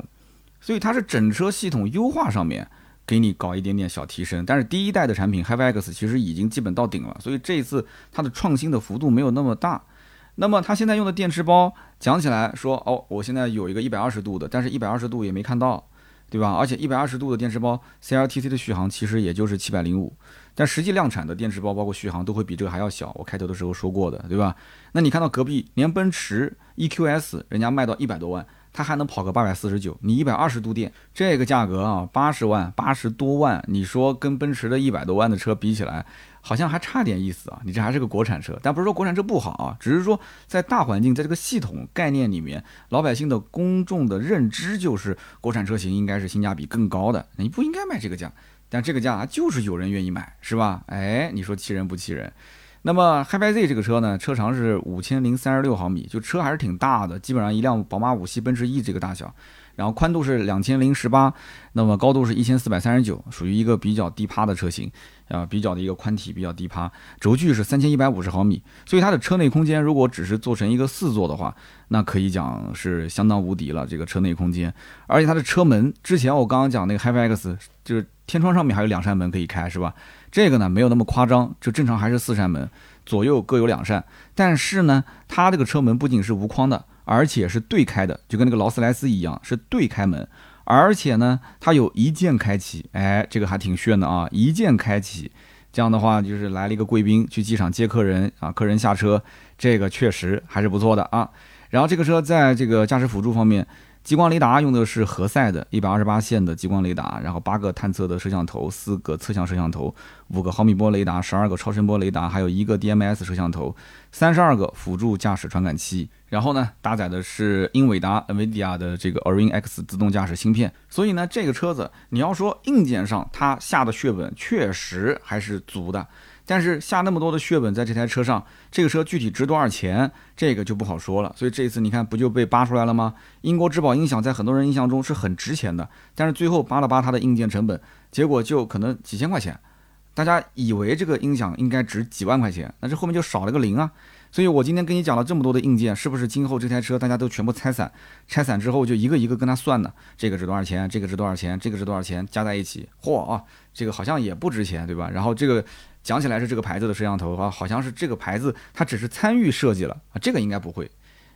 所以它是整车系统优化上面。给你搞一点点小提升，但是第一代的产品 HiViX 其实已经基本到顶了，所以这一次它的创新的幅度没有那么大。那么它现在用的电池包讲起来说，哦，我现在有一个一百二十度的，但是一百二十度也没看到，对吧？而且一百二十度的电池包，CLTC 的续航其实也就是七百零五，但实际量产的电池包包括续航都会比这个还要小。我开头的时候说过的，对吧？那你看到隔壁连奔驰 EQS 人家卖到一百多万，它还能跑个八百四十九，你一百二十度电这个价格啊，八十万八十多万，你说跟奔驰的一百多万的车比起来？好像还差点意思啊！你这还是个国产车，但不是说国产车不好啊，只是说在大环境，在这个系统概念里面，老百姓的公众的认知就是国产车型应该是性价比更高的，你不应该卖这个价，但这个价就是有人愿意买，是吧？哎，你说气人不气人？那么 h i f i Z 这个车呢，车长是五千零三十六毫米，就车还是挺大的，基本上一辆宝马五系、奔驰 E 这个大小。然后宽度是两千零十八，那么高度是一千四百三十九，属于一个比较低趴的车型，啊，比较的一个宽体比较低趴，轴距是三千一百五十毫米，所以它的车内空间如果只是做成一个四座的话，那可以讲是相当无敌了。这个车内空间，而且它的车门，之前我刚刚讲那个 HiFi X 就是天窗上面还有两扇门可以开，是吧？这个呢没有那么夸张，就正常还是四扇门，左右各有两扇，但是呢，它这个车门不仅是无框的。而且是对开的，就跟那个劳斯莱斯一样，是对开门。而且呢，它有一键开启，哎，这个还挺炫的啊！一键开启，这样的话就是来了一个贵宾去机场接客人啊，客人下车，这个确实还是不错的啊。然后这个车在这个驾驶辅助方面。激光雷达用的是何塞的一百二十八线的激光雷达，然后八个探测的摄像头，四个侧向摄像头，五个毫米波雷达，十二个超声波雷达，还有一个 DMS 摄像头，三十二个辅助驾驶传感器。然后呢，搭载的是英伟达 NVIDIA 的这个 Orin X 自动驾驶芯片。所以呢，这个车子你要说硬件上它下的血本确实还是足的。但是下那么多的血本在这台车上，这个车具体值多少钱，这个就不好说了。所以这一次你看不就被扒出来了吗？英国质保音响在很多人印象中是很值钱的，但是最后扒了扒它的硬件成本，结果就可能几千块钱。大家以为这个音响应该值几万块钱，那这后面就少了个零啊。所以我今天跟你讲了这么多的硬件，是不是今后这台车大家都全部拆散？拆散之后就一个一个跟他算呢？这个值多少钱？这个值多少钱？这个值多少钱？加在一起，嚯啊，这个好像也不值钱，对吧？然后这个。讲起来是这个牌子的摄像头啊，好像是这个牌子，它只是参与设计了啊，这个应该不会，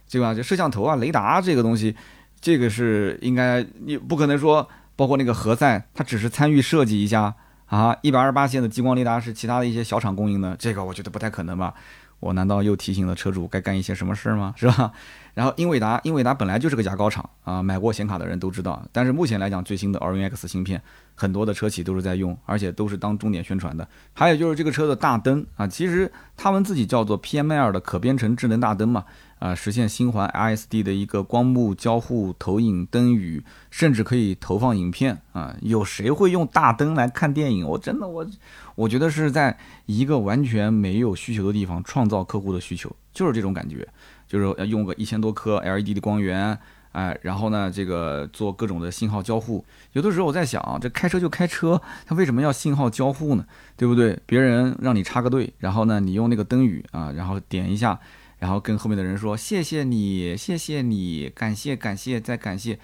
对吧？就摄像头啊、雷达这个东西，这个是应该你不可能说，包括那个何塞，它只是参与设计一下啊。一百二十八线的激光雷达是其他的一些小厂供应的，这个我觉得不太可能吧？我难道又提醒了车主该干一些什么事儿吗？*laughs* 是吧？然后英伟达，英伟达本来就是个牙膏厂啊，买过显卡的人都知道。但是目前来讲，最新的 Orin X 芯片，很多的车企都是在用，而且都是当重点宣传的。还有就是这个车的大灯啊，其实他们自己叫做 PML 的可编程智能大灯嘛，啊，实现星环 ISD 的一个光幕交互、投影、灯语，甚至可以投放影片啊。有谁会用大灯来看电影？我真的我，我觉得是在一个完全没有需求的地方创造客户的需求，就是这种感觉。就是要用个一千多颗 LED 的光源，哎，然后呢，这个做各种的信号交互。有的时候我在想，这开车就开车，它为什么要信号交互呢？对不对？别人让你插个队，然后呢，你用那个灯语啊，然后点一下，然后跟后面的人说谢谢你，谢谢你，感谢感谢再感谢。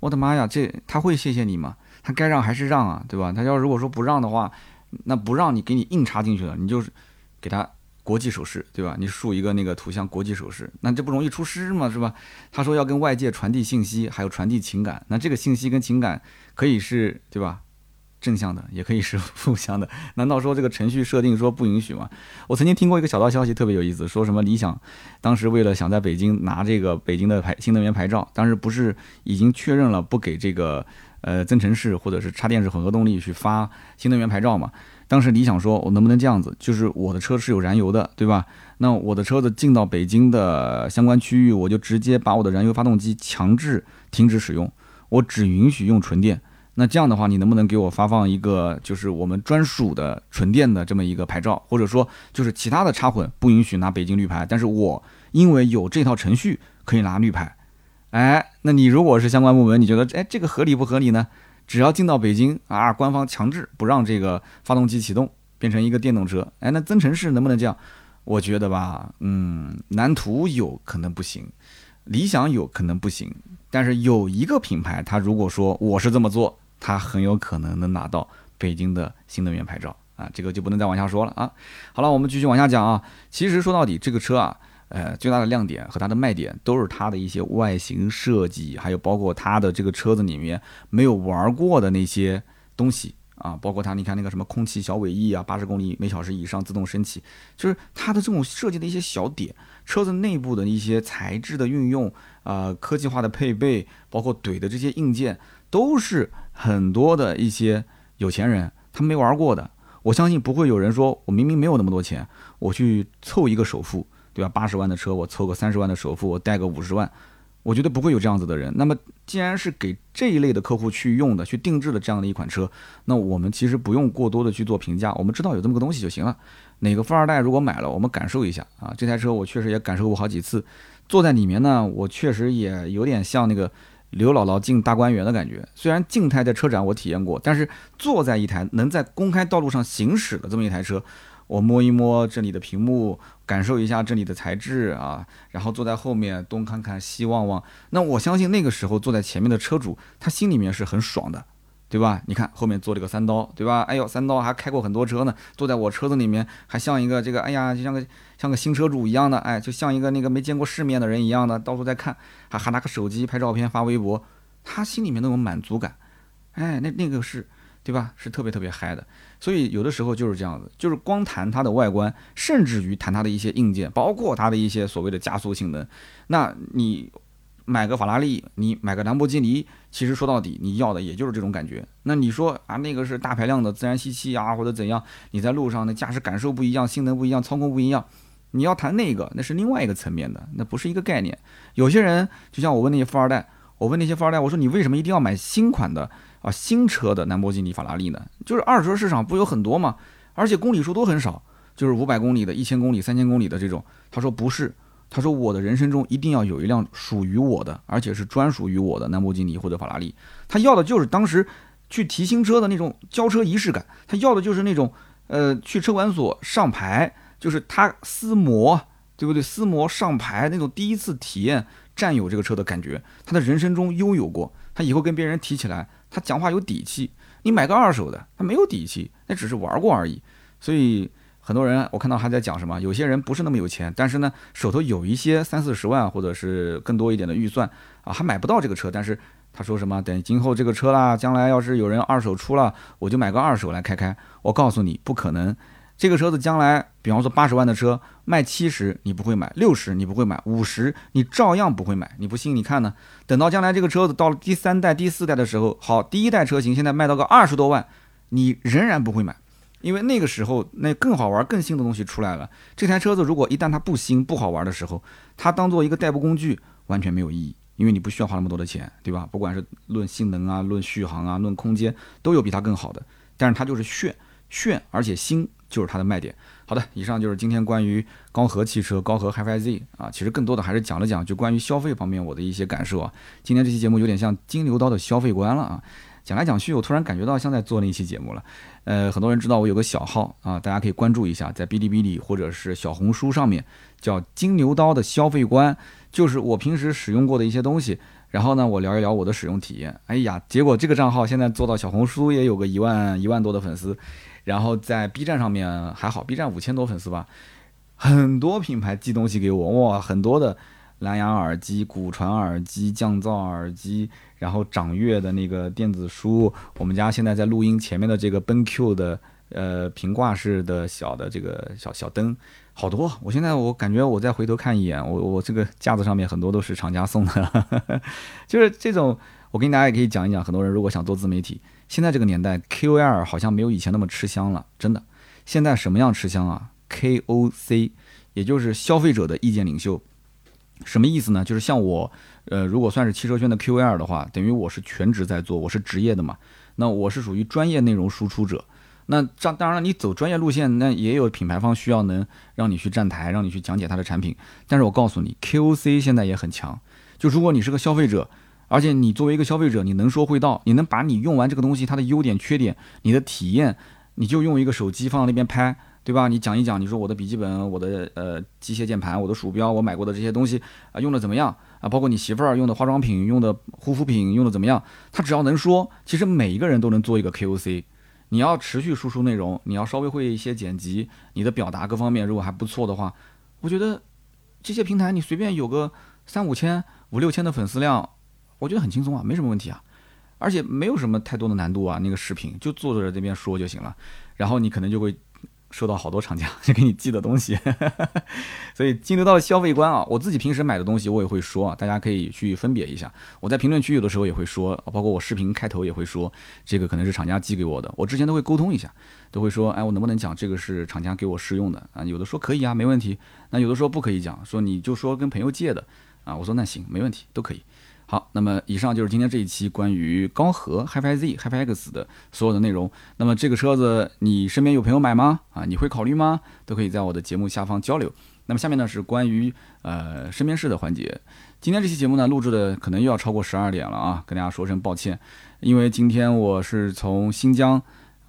我的妈呀，这他会谢谢你吗？他该让还是让啊，对吧？他要如果说不让的话，那不让你给你硬插进去了，你就是给他。国际手势，对吧？你竖一个那个图像，国际手势，那这不容易出师吗？是吧？他说要跟外界传递信息，还有传递情感，那这个信息跟情感可以是，对吧？正向的，也可以是负向的。*laughs* 难道说这个程序设定说不允许吗？我曾经听过一个小道消息，特别有意思，说什么理想当时为了想在北京拿这个北京的牌新能源牌照，当时不是已经确认了不给这个呃增程式或者是插电式混合动力去发新能源牌照嘛？当时理想说：“我能不能这样子？就是我的车是有燃油的，对吧？那我的车子进到北京的相关区域，我就直接把我的燃油发动机强制停止使用，我只允许用纯电。那这样的话，你能不能给我发放一个就是我们专属的纯电的这么一个牌照？或者说，就是其他的插混不允许拿北京绿牌，但是我因为有这套程序可以拿绿牌。哎，那你如果是相关部门，你觉得哎这个合理不合理呢？”只要进到北京啊，官方强制不让这个发动机启动，变成一个电动车。哎，那增程式能不能这样？我觉得吧，嗯，蓝图有可能不行，理想有可能不行。但是有一个品牌，它如果说我是这么做，它很有可能能拿到北京的新能源牌照啊。这个就不能再往下说了啊。好了，我们继续往下讲啊。其实说到底，这个车啊。呃，最大的亮点和它的卖点都是它的一些外形设计，还有包括它的这个车子里面没有玩过的那些东西啊，包括它，你看那个什么空气小尾翼啊，八十公里每小时以上自动升起，就是它的这种设计的一些小点，车子内部的一些材质的运用啊，科技化的配备，包括怼的这些硬件，都是很多的一些有钱人他没玩过的。我相信不会有人说我明明没有那么多钱，我去凑一个首付。对吧？八十万的车，我凑个三十万的首付，我贷个五十万，我觉得不会有这样子的人。那么，既然是给这一类的客户去用的、去定制的这样的一款车，那我们其实不用过多的去做评价，我们知道有这么个东西就行了。哪个富二代如果买了，我们感受一下啊，这台车我确实也感受过好几次，坐在里面呢，我确实也有点像那个刘姥姥进大观园的感觉。虽然静态在车展我体验过，但是坐在一台能在公开道路上行驶的这么一台车。我摸一摸这里的屏幕，感受一下这里的材质啊，然后坐在后面东看看西望望，那我相信那个时候坐在前面的车主，他心里面是很爽的，对吧？你看后面坐了个三刀，对吧？哎呦，三刀还开过很多车呢，坐在我车子里面还像一个这个，哎呀，就像个像个新车主一样的，哎，就像一个那个没见过世面的人一样的，到处在看，还还拿个手机拍照片发微博，他心里面那种满足感，哎，那那个是。对吧？是特别特别嗨的，所以有的时候就是这样子，就是光谈它的外观，甚至于谈它的一些硬件，包括它的一些所谓的加速性能。那你买个法拉利，你买个兰博基尼，其实说到底，你要的也就是这种感觉。那你说啊，那个是大排量的自然吸气啊，或者怎样？你在路上的驾驶感受不一样，性能不一样，操控不一样。你要谈那个，那是另外一个层面的，那不是一个概念。有些人就像我问那些富二代，我问那些富二代，我说你为什么一定要买新款的？啊，新车的兰博基尼、法拉利呢，就是二手车市场不有很多吗？而且公里数都很少，就是五百公里的、一千公里、三千公里的这种。他说不是，他说我的人生中一定要有一辆属于我的，而且是专属于我的兰博基尼或者法拉利。他要的就是当时去提新车的那种交车仪式感，他要的就是那种呃去车管所上牌，就是他撕膜，对不对？撕膜上牌那种第一次体验占有这个车的感觉，他的人生中拥有过，他以后跟别人提起来。他讲话有底气，你买个二手的，他没有底气，那只是玩过而已。所以很多人我看到还在讲什么，有些人不是那么有钱，但是呢手头有一些三四十万或者是更多一点的预算啊，还买不到这个车。但是他说什么，等今后这个车啦，将来要是有人二手出了，我就买个二手来开开。我告诉你，不可能。这个车子将来，比方说八十万的车卖七十，你不会买；六十你不会买；五十你照样不会买。你不信？你看呢？等到将来这个车子到了第三代、第四代的时候，好，第一代车型现在卖到个二十多万，你仍然不会买，因为那个时候那更好玩、更新的东西出来了。这台车子如果一旦它不新、不好玩的时候，它当做一个代步工具完全没有意义，因为你不需要花那么多的钱，对吧？不管是论性能啊、论续航啊、论空间，都有比它更好的，但是它就是炫炫，而且新。就是它的卖点。好的，以上就是今天关于高和汽车高和 HiFi Z 啊，其实更多的还是讲了讲就关于消费方面我的一些感受啊。今天这期节目有点像金牛刀的消费观了啊，讲来讲去，我突然感觉到像在做那期节目了。呃，很多人知道我有个小号啊，大家可以关注一下，在哔哩哔哩或者是小红书上面叫金牛刀的消费观，就是我平时使用过的一些东西，然后呢，我聊一聊我的使用体验。哎呀，结果这个账号现在做到小红书也有个一万一万多的粉丝。然后在 B 站上面还好，B 站五千多粉丝吧，很多品牌寄东西给我，哇，很多的蓝牙耳机、骨传耳机、降噪耳机，然后掌阅的那个电子书，我们家现在在录音前面的这个奔 Q 的呃平挂式的小的这个小小灯，好多。我现在我感觉我再回头看一眼，我我这个架子上面很多都是厂家送的，*laughs* 就是这种。我跟大家也可以讲一讲，很多人如果想做自媒体。现在这个年代，KOL 好像没有以前那么吃香了，真的。现在什么样吃香啊？KOC，也就是消费者的意见领袖，什么意思呢？就是像我，呃，如果算是汽车圈的 KOL 的话，等于我是全职在做，我是职业的嘛。那我是属于专业内容输出者。那这当然了，你走专业路线，那也有品牌方需要能让你去站台，让你去讲解他的产品。但是我告诉你，KOC 现在也很强。就如果你是个消费者。而且你作为一个消费者，你能说会道，你能把你用完这个东西它的优点、缺点，你的体验，你就用一个手机放到那边拍，对吧？你讲一讲，你说我的笔记本、我的呃机械键盘、我的鼠标，我买过的这些东西啊，用的怎么样啊？包括你媳妇儿用的化妆品、用的护肤品用的怎么样？他只要能说，其实每一个人都能做一个 KOC。你要持续输出内容，你要稍微会一些剪辑，你的表达各方面如果还不错的话，我觉得这些平台你随便有个三五千、五六千的粉丝量，我觉得很轻松啊，没什么问题啊，而且没有什么太多的难度啊，那个视频就坐在这边说就行了，然后你可能就会。收到好多厂家 *laughs* 就给你寄的东西，*laughs* 所以进入到消费观啊。我自己平时买的东西我也会说啊，大家可以去分别一下。我在评论区有的时候也会说，包括我视频开头也会说，这个可能是厂家寄给我的。我之前都会沟通一下，都会说，哎，我能不能讲这个是厂家给我试用的啊？有的说可以啊，没问题。那有的说不可以讲，说你就说跟朋友借的啊。我说那行，没问题，都可以。好，那么以上就是今天这一期关于高和 HiFi Z、HiFi X 的所有的内容。那么这个车子你身边有朋友买吗？啊，你会考虑吗？都可以在我的节目下方交流。那么下面呢是关于呃身边事的环节。今天这期节目呢录制的可能又要超过十二点了啊，跟大家说声抱歉，因为今天我是从新疆，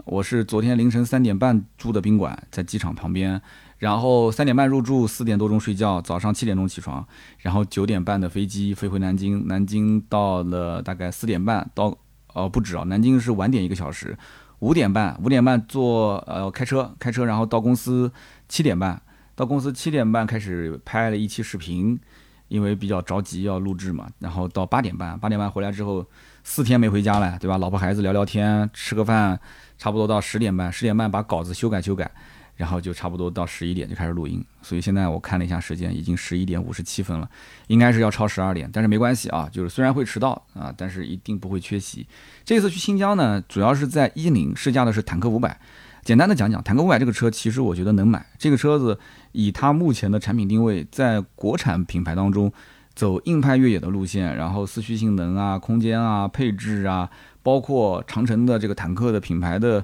我是昨天凌晨三点半住的宾馆，在机场旁边。然后三点半入住，四点多钟睡觉，早上七点钟起床，然后九点半的飞机飞回南京，南京到了大概四点半到，呃不止啊，南京是晚点一个小时，五点半五点半坐呃开车开车，然后到公司七点半，到公司七点半开始拍了一期视频，因为比较着急要录制嘛，然后到八点半八点半回来之后，四天没回家了，对吧？老婆孩子聊聊天，吃个饭，差不多到十点半，十点半把稿子修改修改。然后就差不多到十一点就开始录音，所以现在我看了一下时间，已经十一点五十七分了，应该是要超十二点，但是没关系啊，就是虽然会迟到啊，但是一定不会缺席。这次去新疆呢，主要是在伊宁试驾的是坦克五百。简单的讲讲，坦克五百这个车，其实我觉得能买。这个车子以它目前的产品定位，在国产品牌当中走硬派越野的路线，然后四驱性能啊、空间啊、配置啊，包括长城的这个坦克的品牌的。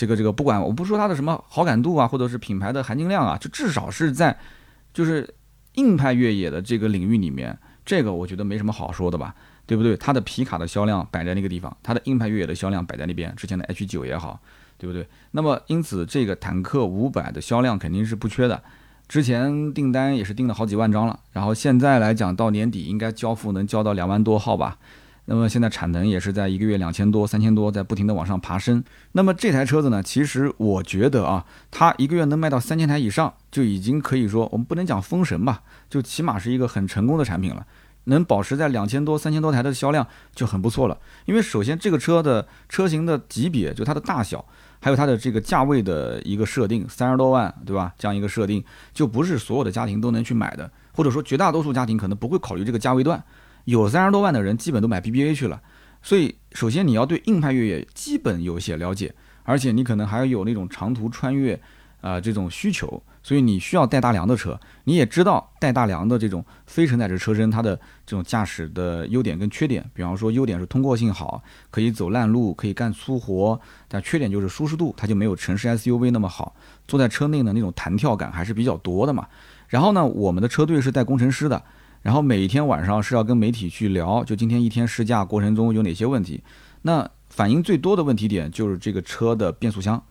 这个这个不管我不说它的什么好感度啊，或者是品牌的含金量啊，就至少是在就是硬派越野的这个领域里面，这个我觉得没什么好说的吧，对不对？它的皮卡的销量摆在那个地方，它的硬派越野的销量摆在那边，之前的 H 九也好，对不对？那么因此这个坦克五百的销量肯定是不缺的，之前订单也是订了好几万张了，然后现在来讲到年底应该交付能交到两万多号吧。那么现在产能也是在一个月两千多、三千多，在不停的往上爬升。那么这台车子呢，其实我觉得啊，它一个月能卖到三千台以上，就已经可以说我们不能讲封神吧，就起码是一个很成功的产品了。能保持在两千多、三千多台的销量就很不错了。因为首先这个车的车型的级别，就它的大小，还有它的这个价位的一个设定，三十多万，对吧？这样一个设定，就不是所有的家庭都能去买的，或者说绝大多数家庭可能不会考虑这个价位段。有三十多万的人，基本都买 BBA 去了，所以首先你要对硬派越野基本有些了解，而且你可能还要有那种长途穿越，啊这种需求，所以你需要带大梁的车，你也知道带大梁的这种非承载式车身它的这种驾驶的优点跟缺点，比方说优点是通过性好，可以走烂路，可以干粗活，但缺点就是舒适度，它就没有城市 SUV 那么好，坐在车内呢那种弹跳感还是比较多的嘛。然后呢，我们的车队是带工程师的。然后每天晚上是要跟媒体去聊，就今天一天试驾过程中有哪些问题。那反映最多的问题点就是这个车的变速箱，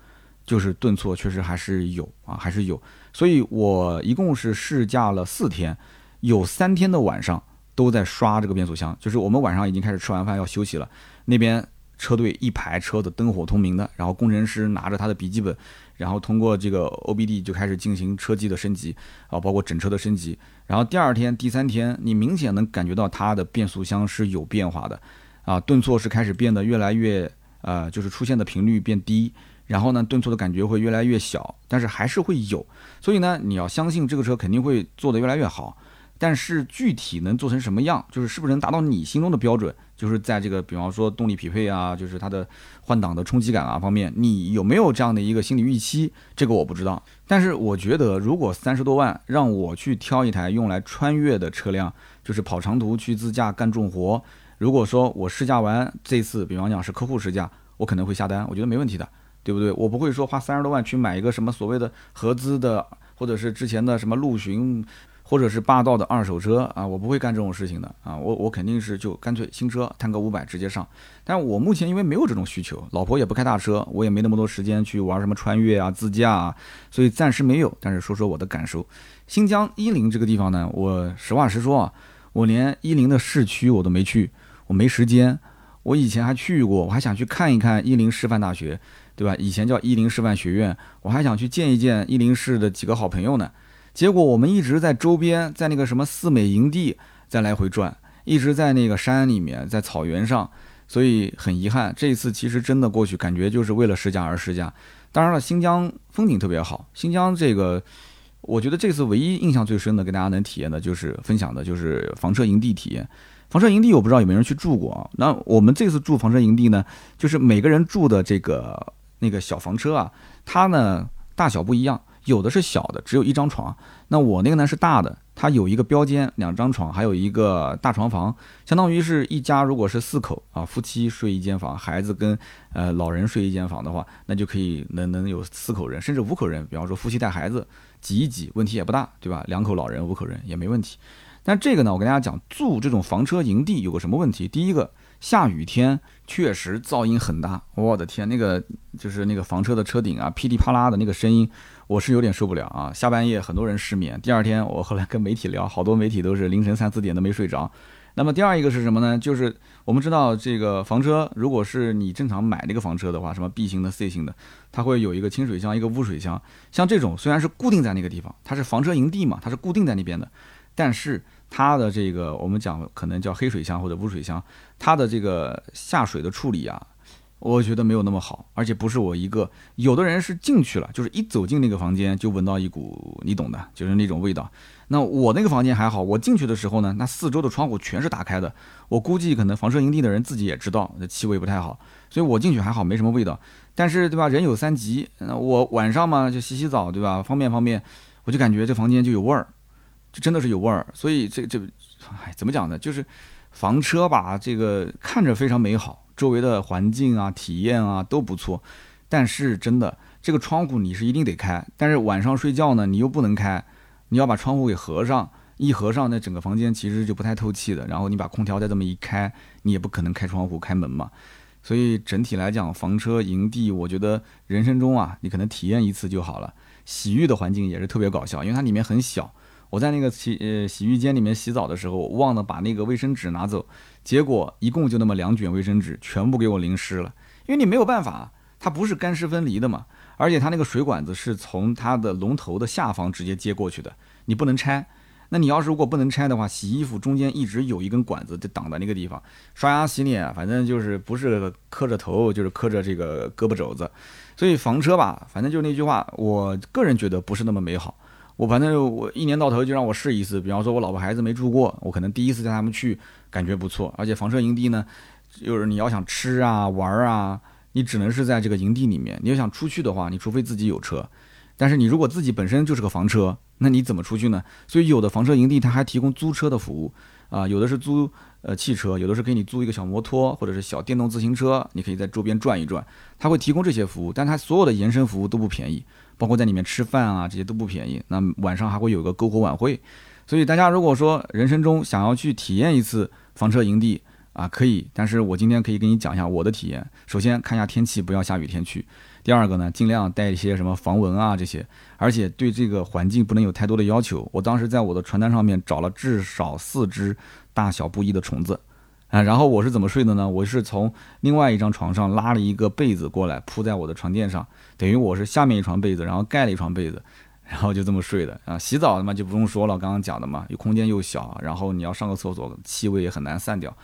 就是顿挫确实还是有啊，还是有。所以我一共是试驾了四天，有三天的晚上都在刷这个变速箱。就是我们晚上已经开始吃完饭要休息了，那边车队一排车子灯火通明的，然后工程师拿着他的笔记本。然后通过这个 OBD 就开始进行车机的升级啊，包括整车的升级。然后第二天、第三天，你明显能感觉到它的变速箱是有变化的，啊，顿挫是开始变得越来越呃，就是出现的频率变低，然后呢，顿挫的感觉会越来越小，但是还是会有。所以呢，你要相信这个车肯定会做得越来越好。但是具体能做成什么样，就是是不是能达到你心中的标准，就是在这个比方说动力匹配啊，就是它的换挡的冲击感啊方面，你有没有这样的一个心理预期？这个我不知道。但是我觉得，如果三十多万让我去挑一台用来穿越的车辆，就是跑长途去自驾干重活，如果说我试驾完这次，比方讲是客户试驾，我可能会下单，我觉得没问题的，对不对？我不会说花三十多万去买一个什么所谓的合资的，或者是之前的什么陆巡。或者是霸道的二手车啊，我不会干这种事情的啊，我我肯定是就干脆新车摊个五百直接上。但我目前因为没有这种需求，老婆也不开大车，我也没那么多时间去玩什么穿越啊、自驾啊，所以暂时没有。但是说说我的感受，新疆伊林这个地方呢，我实话实说啊，我连伊林的市区我都没去，我没时间。我以前还去过，我还想去看一看伊林师范大学，对吧？以前叫伊林师范学院，我还想去见一见伊林市的几个好朋友呢。结果我们一直在周边，在那个什么四美营地在来回转，一直在那个山里面，在草原上，所以很遗憾，这一次其实真的过去，感觉就是为了试驾而试驾。当然了，新疆风景特别好，新疆这个，我觉得这次唯一印象最深的，给大家能体验的就是分享的就是房车营地体验。房车营地我不知道有没有人去住过啊？那我们这次住房车营地呢，就是每个人住的这个那个小房车啊，它呢大小不一样。有的是小的，只有一张床。那我那个呢是大的，它有一个标间，两张床，还有一个大床房，相当于是一家如果是四口啊，夫妻睡一间房，孩子跟呃老人睡一间房的话，那就可以能能有四口人，甚至五口人。比方说夫妻带孩子挤一挤，问题也不大，对吧？两口老人五口人也没问题。但这个呢，我跟大家讲，住这种房车营地有个什么问题？第一个。下雨天确实噪音很大，我的天，那个就是那个房车的车顶啊，噼里啪啦的那个声音，我是有点受不了啊。下半夜很多人失眠，第二天我后来跟媒体聊，好多媒体都是凌晨三四点都没睡着。那么第二一个是什么呢？就是我们知道这个房车，如果是你正常买那个房车的话，什么 B 型的、C 型的，它会有一个清水箱、一个污水箱。像这种虽然是固定在那个地方，它是房车营地嘛，它是固定在那边的，但是。它的这个我们讲可能叫黑水箱或者污水箱，它的这个下水的处理啊，我觉得没有那么好，而且不是我一个，有的人是进去了，就是一走进那个房间就闻到一股你懂的，就是那种味道。那我那个房间还好，我进去的时候呢，那四周的窗户全是打开的，我估计可能房车营地的人自己也知道那气味不太好，所以我进去还好没什么味道。但是对吧，人有三急，我晚上嘛就洗洗澡对吧，方便方便，我就感觉这房间就有味儿。就真的是有味儿，所以这这，哎，怎么讲呢？就是房车吧，这个看着非常美好，周围的环境啊、体验啊都不错。但是真的，这个窗户你是一定得开，但是晚上睡觉呢，你又不能开，你要把窗户给合上。一合上，那整个房间其实就不太透气的。然后你把空调再这么一开，你也不可能开窗户、开门嘛。所以整体来讲，房车营地，我觉得人生中啊，你可能体验一次就好了。洗浴的环境也是特别搞笑，因为它里面很小。我在那个洗呃洗浴间里面洗澡的时候，忘了把那个卫生纸拿走，结果一共就那么两卷卫生纸，全部给我淋湿了。因为你没有办法，它不是干湿分离的嘛，而且它那个水管子是从它的龙头的下方直接接过去的，你不能拆。那你要是如果不能拆的话，洗衣服中间一直有一根管子就挡在那个地方，刷牙洗脸，反正就是不是磕着头就是磕着这个胳膊肘子。所以房车吧，反正就那句话，我个人觉得不是那么美好。我反正我一年到头就让我试一次，比方说我老婆孩子没住过，我可能第一次带他们去，感觉不错。而且房车营地呢，就是你要想吃啊玩啊，你只能是在这个营地里面。你要想出去的话，你除非自己有车，但是你如果自己本身就是个房车，那你怎么出去呢？所以有的房车营地它还提供租车的服务啊，有的是租呃汽车，有的是给你租一个小摩托或者是小电动自行车，你可以在周边转一转，它会提供这些服务，但它所有的延伸服务都不便宜。包括在里面吃饭啊，这些都不便宜。那晚上还会有个篝火晚会，所以大家如果说人生中想要去体验一次房车营地啊，可以。但是我今天可以跟你讲一下我的体验。首先看一下天气，不要下雨天去。第二个呢，尽量带一些什么防蚊啊这些，而且对这个环境不能有太多的要求。我当时在我的传单上面找了至少四只大小不一的虫子。啊，然后我是怎么睡的呢？我是从另外一张床上拉了一个被子过来铺在我的床垫上，等于我是下面一床被子，然后盖了一床被子，然后就这么睡的啊。洗澡的嘛就不用说了，刚刚讲的嘛，又空间又小，然后你要上个厕所，气味也很难散掉，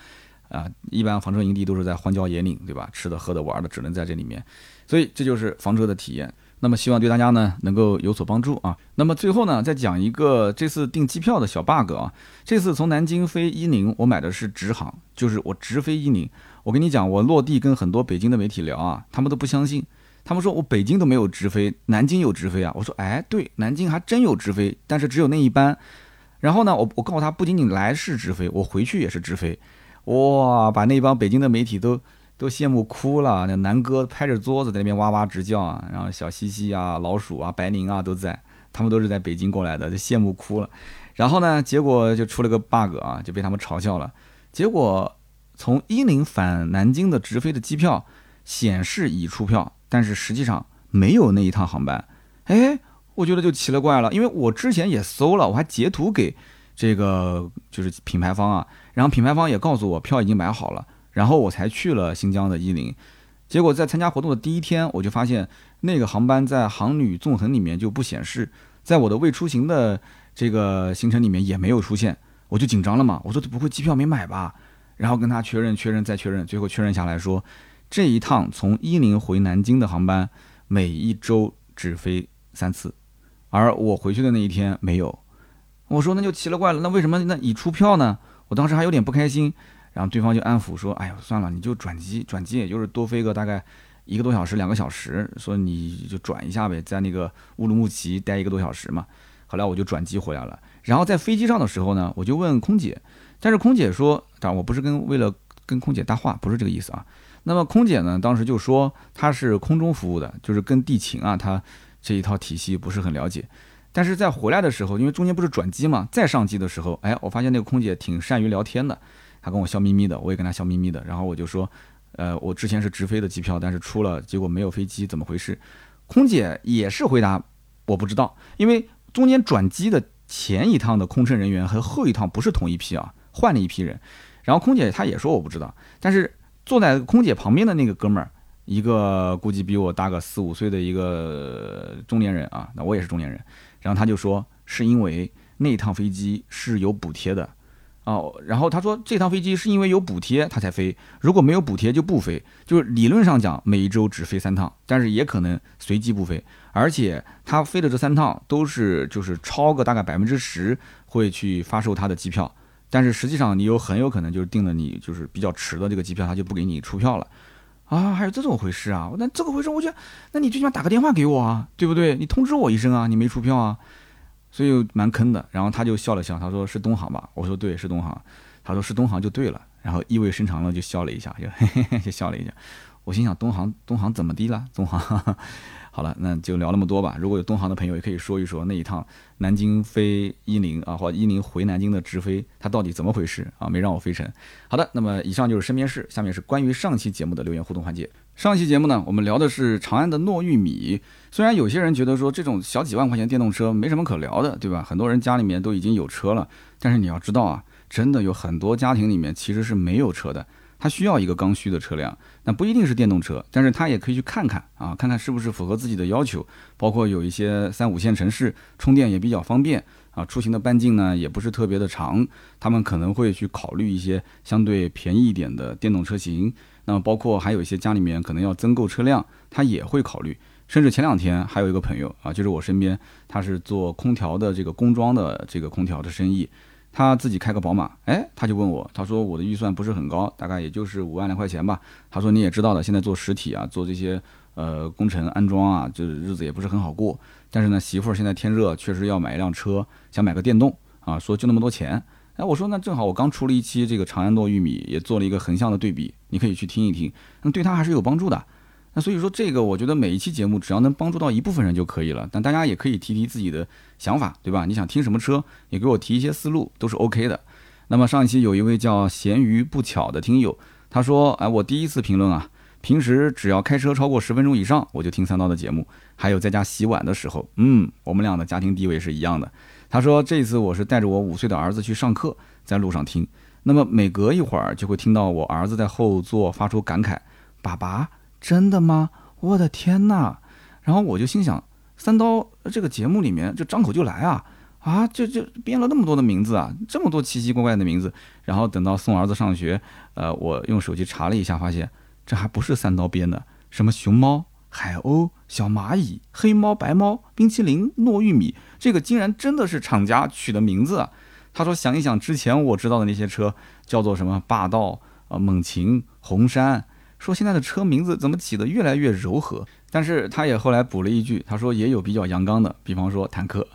啊，一般房车营地都是在荒郊野岭，对吧？吃的、喝的、玩的只能在这里面，所以这就是房车的体验。那么希望对大家呢能够有所帮助啊。那么最后呢，再讲一个这次订机票的小 bug 啊。这次从南京飞伊宁，我买的是直航，就是我直飞伊宁。我跟你讲，我落地跟很多北京的媒体聊啊，他们都不相信，他们说我北京都没有直飞，南京有直飞啊。我说，哎，对，南京还真有直飞，但是只有那一班。然后呢，我我告诉他，不仅仅来是直飞，我回去也是直飞。哇，把那帮北京的媒体都。都羡慕哭了，那南哥拍着桌子在那边哇哇直叫啊，然后小西西啊、老鼠啊、白宁啊都在，他们都是在北京过来的，就羡慕哭了。然后呢，结果就出了个 bug 啊，就被他们嘲笑了。结果从伊宁返南京的直飞的机票显示已出票，但是实际上没有那一趟航班。哎，我觉得就奇了怪了，因为我之前也搜了，我还截图给这个就是品牌方啊，然后品牌方也告诉我票已经买好了。然后我才去了新疆的伊宁，结果在参加活动的第一天，我就发现那个航班在航旅纵横里面就不显示，在我的未出行的这个行程里面也没有出现，我就紧张了嘛。我说不会机票没买吧？然后跟他确认、确认再确认，最后确认下来说，这一趟从伊宁回南京的航班每一周只飞三次，而我回去的那一天没有。我说那就奇了怪了，那为什么那已出票呢？我当时还有点不开心，然后对方就安抚说：“哎呀，算了，你就转机，转机也就是多飞个大概一个多小时、两个小时，说你就转一下呗，在那个乌鲁木齐待一个多小时嘛。”后来我就转机回来了。然后在飞机上的时候呢，我就问空姐，但是空姐说：“当然我不是跟为了跟空姐搭话，不是这个意思啊。”那么空姐呢，当时就说她是空中服务的，就是跟地勤啊，她这一套体系不是很了解。但是在回来的时候，因为中间不是转机嘛，再上机的时候，哎，我发现那个空姐挺善于聊天的，他跟我笑眯眯的，我也跟他笑眯眯的。然后我就说，呃，我之前是直飞的机票，但是出了结果没有飞机，怎么回事？空姐也是回答我不知道，因为中间转机的前一趟的空乘人员和后一趟不是同一批啊，换了一批人。然后空姐她也说我不知道，但是坐在空姐旁边的那个哥们儿，一个估计比我大个四五岁的一个中年人啊，那我也是中年人。然后他就说，是因为那趟飞机是有补贴的，哦，然后他说这趟飞机是因为有补贴他才飞，如果没有补贴就不飞，就是理论上讲每一周只飞三趟，但是也可能随机不飞，而且他飞的这三趟都是就是超个大概百分之十会去发售他的机票，但是实际上你有很有可能就是订了你就是比较迟的这个机票，他就不给你出票了。啊，还有这种回事啊？那这个回事，我觉得，那你最起码打个电话给我啊，对不对？你通知我一声啊，你没出票啊，所以蛮坑的。然后他就笑了笑，他说是东航吧？我说对，是东航。他说是东航就对了，然后意味深长的就笑了一下，就嘿嘿 *laughs* 嘿，就笑了一下。我心想，东航，东航怎么的了？东航。*laughs* 好了，那就聊那么多吧。如果有东航的朋友，也可以说一说那一趟南京飞伊宁啊，或伊宁回南京的直飞，它到底怎么回事啊？没让我飞成。好的，那么以上就是身边事，下面是关于上期节目的留言互动环节。上期节目呢，我们聊的是长安的糯玉米。虽然有些人觉得说这种小几万块钱电动车没什么可聊的，对吧？很多人家里面都已经有车了，但是你要知道啊，真的有很多家庭里面其实是没有车的。他需要一个刚需的车辆，那不一定是电动车，但是他也可以去看看啊，看看是不是符合自己的要求。包括有一些三五线城市充电也比较方便啊，出行的半径呢也不是特别的长，他们可能会去考虑一些相对便宜一点的电动车型。那么包括还有一些家里面可能要增购车辆，他也会考虑。甚至前两天还有一个朋友啊，就是我身边，他是做空调的这个工装的这个空调的生意。他自己开个宝马，哎，他就问我，他说我的预算不是很高，大概也就是五万来块钱吧。他说你也知道的，现在做实体啊，做这些呃工程安装啊，就是日子也不是很好过。但是呢，媳妇儿现在天热，确实要买一辆车，想买个电动啊，说就那么多钱。哎，我说那正好，我刚出了一期这个长安糯玉米，也做了一个横向的对比，你可以去听一听，那对他还是有帮助的。那所以说，这个我觉得每一期节目只要能帮助到一部分人就可以了。但大家也可以提提自己的想法，对吧？你想听什么车，也给我提一些思路，都是 OK 的。那么上一期有一位叫咸鱼不巧的听友，他说：“哎，我第一次评论啊，平时只要开车超过十分钟以上，我就听三刀的节目。还有在家洗碗的时候，嗯，我们俩的家庭地位是一样的。”他说：“这次我是带着我五岁的儿子去上课，在路上听，那么每隔一会儿就会听到我儿子在后座发出感慨：‘爸爸。’”真的吗？我的天呐！然后我就心想，三刀这个节目里面就张口就来啊啊，就就编了那么多的名字啊，这么多奇奇怪怪的名字。然后等到送儿子上学，呃，我用手机查了一下，发现这还不是三刀编的，什么熊猫、海鸥、小蚂蚁、黑猫、白猫、冰淇淋、糯玉米，这个竟然真的是厂家取的名字啊！他说想一想之前我知道的那些车，叫做什么霸道啊、猛禽、红山。说现在的车名字怎么起的越来越柔和？但是他也后来补了一句，他说也有比较阳刚的，比方说坦克。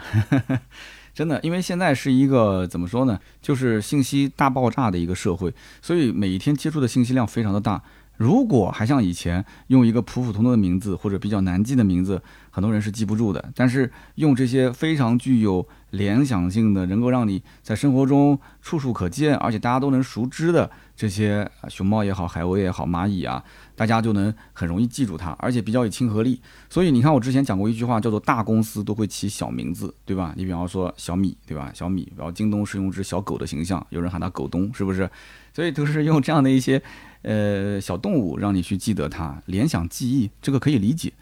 *laughs* 真的，因为现在是一个怎么说呢，就是信息大爆炸的一个社会，所以每一天接触的信息量非常的大。如果还像以前用一个普普通通的名字或者比较难记的名字，很多人是记不住的。但是用这些非常具有联想性的，能够让你在生活中处处可见，而且大家都能熟知的这些熊猫也好、海鸥也好、蚂蚁啊，大家就能很容易记住它，而且比较有亲和力。所以你看，我之前讲过一句话，叫做大公司都会起小名字，对吧？你比方说小米，对吧？小米，然后京东是用只小狗的形象，有人喊它狗东，是不是？所以都是用这样的一些。呃，小动物让你去记得它，联想记忆，这个可以理解。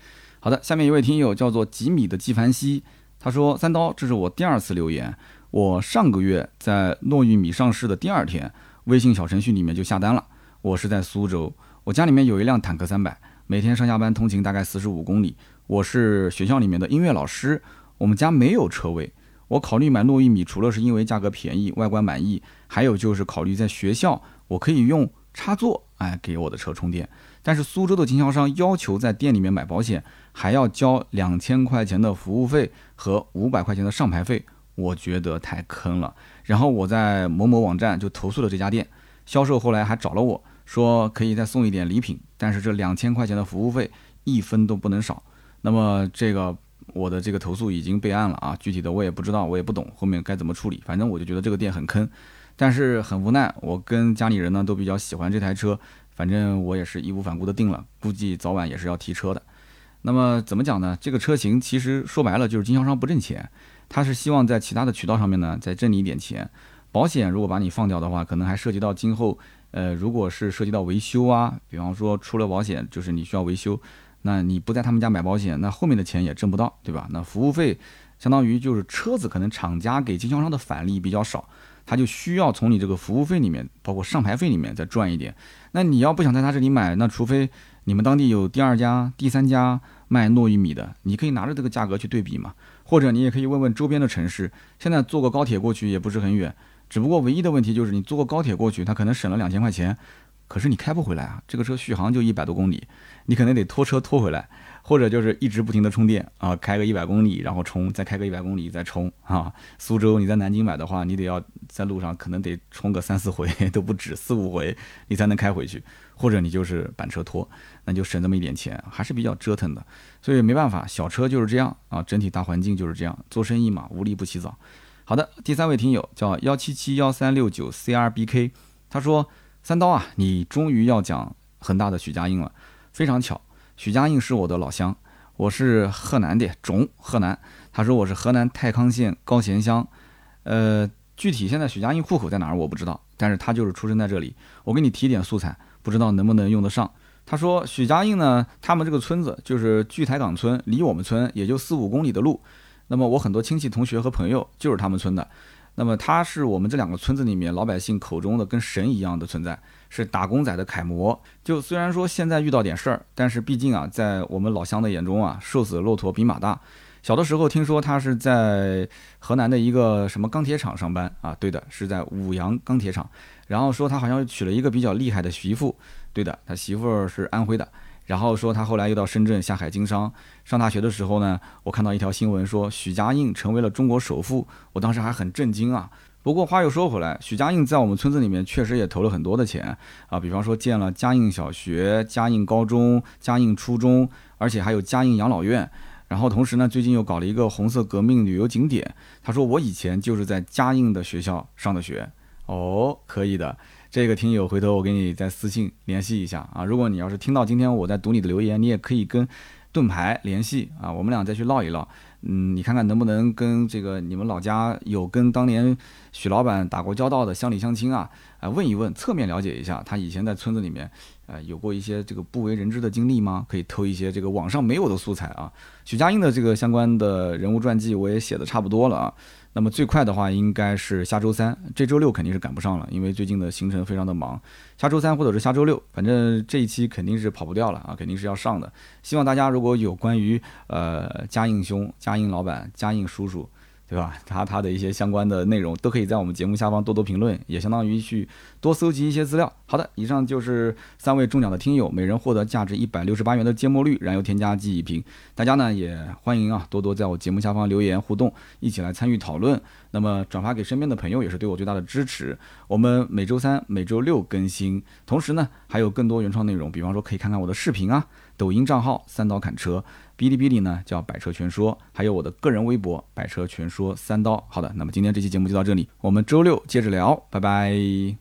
好的，下面一位听友叫做吉米的纪梵希，他说：“三刀，这是我第二次留言。我上个月在糯玉米上市的第二天，微信小程序里面就下单了。我是在苏州，我家里面有一辆坦克三百，每天上下班通勤大概四十五公里。我是学校里面的音乐老师，我们家没有车位。我考虑买糯玉米，除了是因为价格便宜、外观满意，还有就是考虑在学校我可以用插座，哎，给我的车充电。但是苏州的经销商要求在店里面买保险。”还要交两千块钱的服务费和五百块钱的上牌费，我觉得太坑了。然后我在某某网站就投诉了这家店，销售后来还找了我说可以再送一点礼品，但是这两千块钱的服务费一分都不能少。那么这个我的这个投诉已经备案了啊，具体的我也不知道，我也不懂后面该怎么处理。反正我就觉得这个店很坑，但是很无奈，我跟家里人呢都比较喜欢这台车，反正我也是义无反顾的定了，估计早晚也是要提车的。那么怎么讲呢？这个车型其实说白了就是经销商不挣钱，他是希望在其他的渠道上面呢再挣你一点钱。保险如果把你放掉的话，可能还涉及到今后，呃，如果是涉及到维修啊，比方说出了保险就是你需要维修，那你不在他们家买保险，那后面的钱也挣不到，对吧？那服务费相当于就是车子可能厂家给经销商的返利比较少，他就需要从你这个服务费里面，包括上牌费里面再赚一点。那你要不想在他这里买，那除非。你们当地有第二家、第三家卖糯玉米的，你可以拿着这个价格去对比嘛，或者你也可以问问周边的城市，现在坐个高铁过去也不是很远，只不过唯一的问题就是你坐个高铁过去，他可能省了两千块钱，可是你开不回来啊，这个车续航就一百多公里，你可能得拖车拖回来。或者就是一直不停的充电啊，开个一百公里，然后充，再开个一百公里再充啊。苏州你在南京买的话，你得要在路上可能得充个三四回都不止，四五回你才能开回去。或者你就是板车拖，那就省这么一点钱，还是比较折腾的。所以没办法，小车就是这样啊，整体大环境就是这样，做生意嘛，无利不起早。好的，第三位听友叫幺七七幺三六九 C R B K，他说三刀啊，你终于要讲恒大的许家印了，非常巧。许家印是我的老乡，我是河南的种河南。他说我是河南太康县高贤乡，呃，具体现在许家印户口在哪儿我不知道，但是他就是出生在这里。我给你提点素材，不知道能不能用得上。他说许家印呢，他们这个村子就是巨台岗村，离我们村也就四五公里的路。那么我很多亲戚同学和朋友就是他们村的。那么他是我们这两个村子里面老百姓口中的跟神一样的存在。是打工仔的楷模。就虽然说现在遇到点事儿，但是毕竟啊，在我们老乡的眼中啊，瘦死骆驼比马大。小的时候听说他是在河南的一个什么钢铁厂上班啊，对的，是在五羊钢铁厂。然后说他好像娶了一个比较厉害的媳妇，对的，他媳妇儿是安徽的。然后说他后来又到深圳下海经商。上大学的时候呢，我看到一条新闻说许家印成为了中国首富，我当时还很震惊啊。不过话又说回来，许家印在我们村子里面确实也投了很多的钱啊，比方说建了嘉印小学、嘉印高中、嘉印初中，而且还有嘉印养老院。然后同时呢，最近又搞了一个红色革命旅游景点。他说我以前就是在嘉印的学校上的学。哦，可以的，这个听友回头我给你再私信联系一下啊。如果你要是听到今天我在读你的留言，你也可以跟盾牌联系啊，我们俩再去唠一唠。嗯，你看看能不能跟这个你们老家有跟当年许老板打过交道的乡里乡亲啊，啊问一问，侧面了解一下他以前在村子里面，呃有过一些这个不为人知的经历吗？可以偷一些这个网上没有的素材啊。许家印的这个相关的人物传记我也写的差不多了啊。那么最快的话应该是下周三，这周六肯定是赶不上了，因为最近的行程非常的忙。下周三或者是下周六，反正这一期肯定是跑不掉了啊，肯定是要上的。希望大家如果有关于呃嘉应兄、嘉应老板、嘉应叔叔。对吧？他他的一些相关的内容都可以在我们节目下方多多评论，也相当于去多搜集一些资料。好的，以上就是三位中奖的听友，每人获得价值一百六十八元的芥末绿燃油添加剂一瓶。大家呢也欢迎啊，多多在我节目下方留言互动，一起来参与讨论。那么转发给身边的朋友也是对我最大的支持。我们每周三、每周六更新，同时呢还有更多原创内容，比方说可以看看我的视频啊，抖音账号三刀砍车。哔哩哔哩呢叫百车全说，还有我的个人微博百车全说三刀。好的，那么今天这期节目就到这里，我们周六接着聊，拜拜。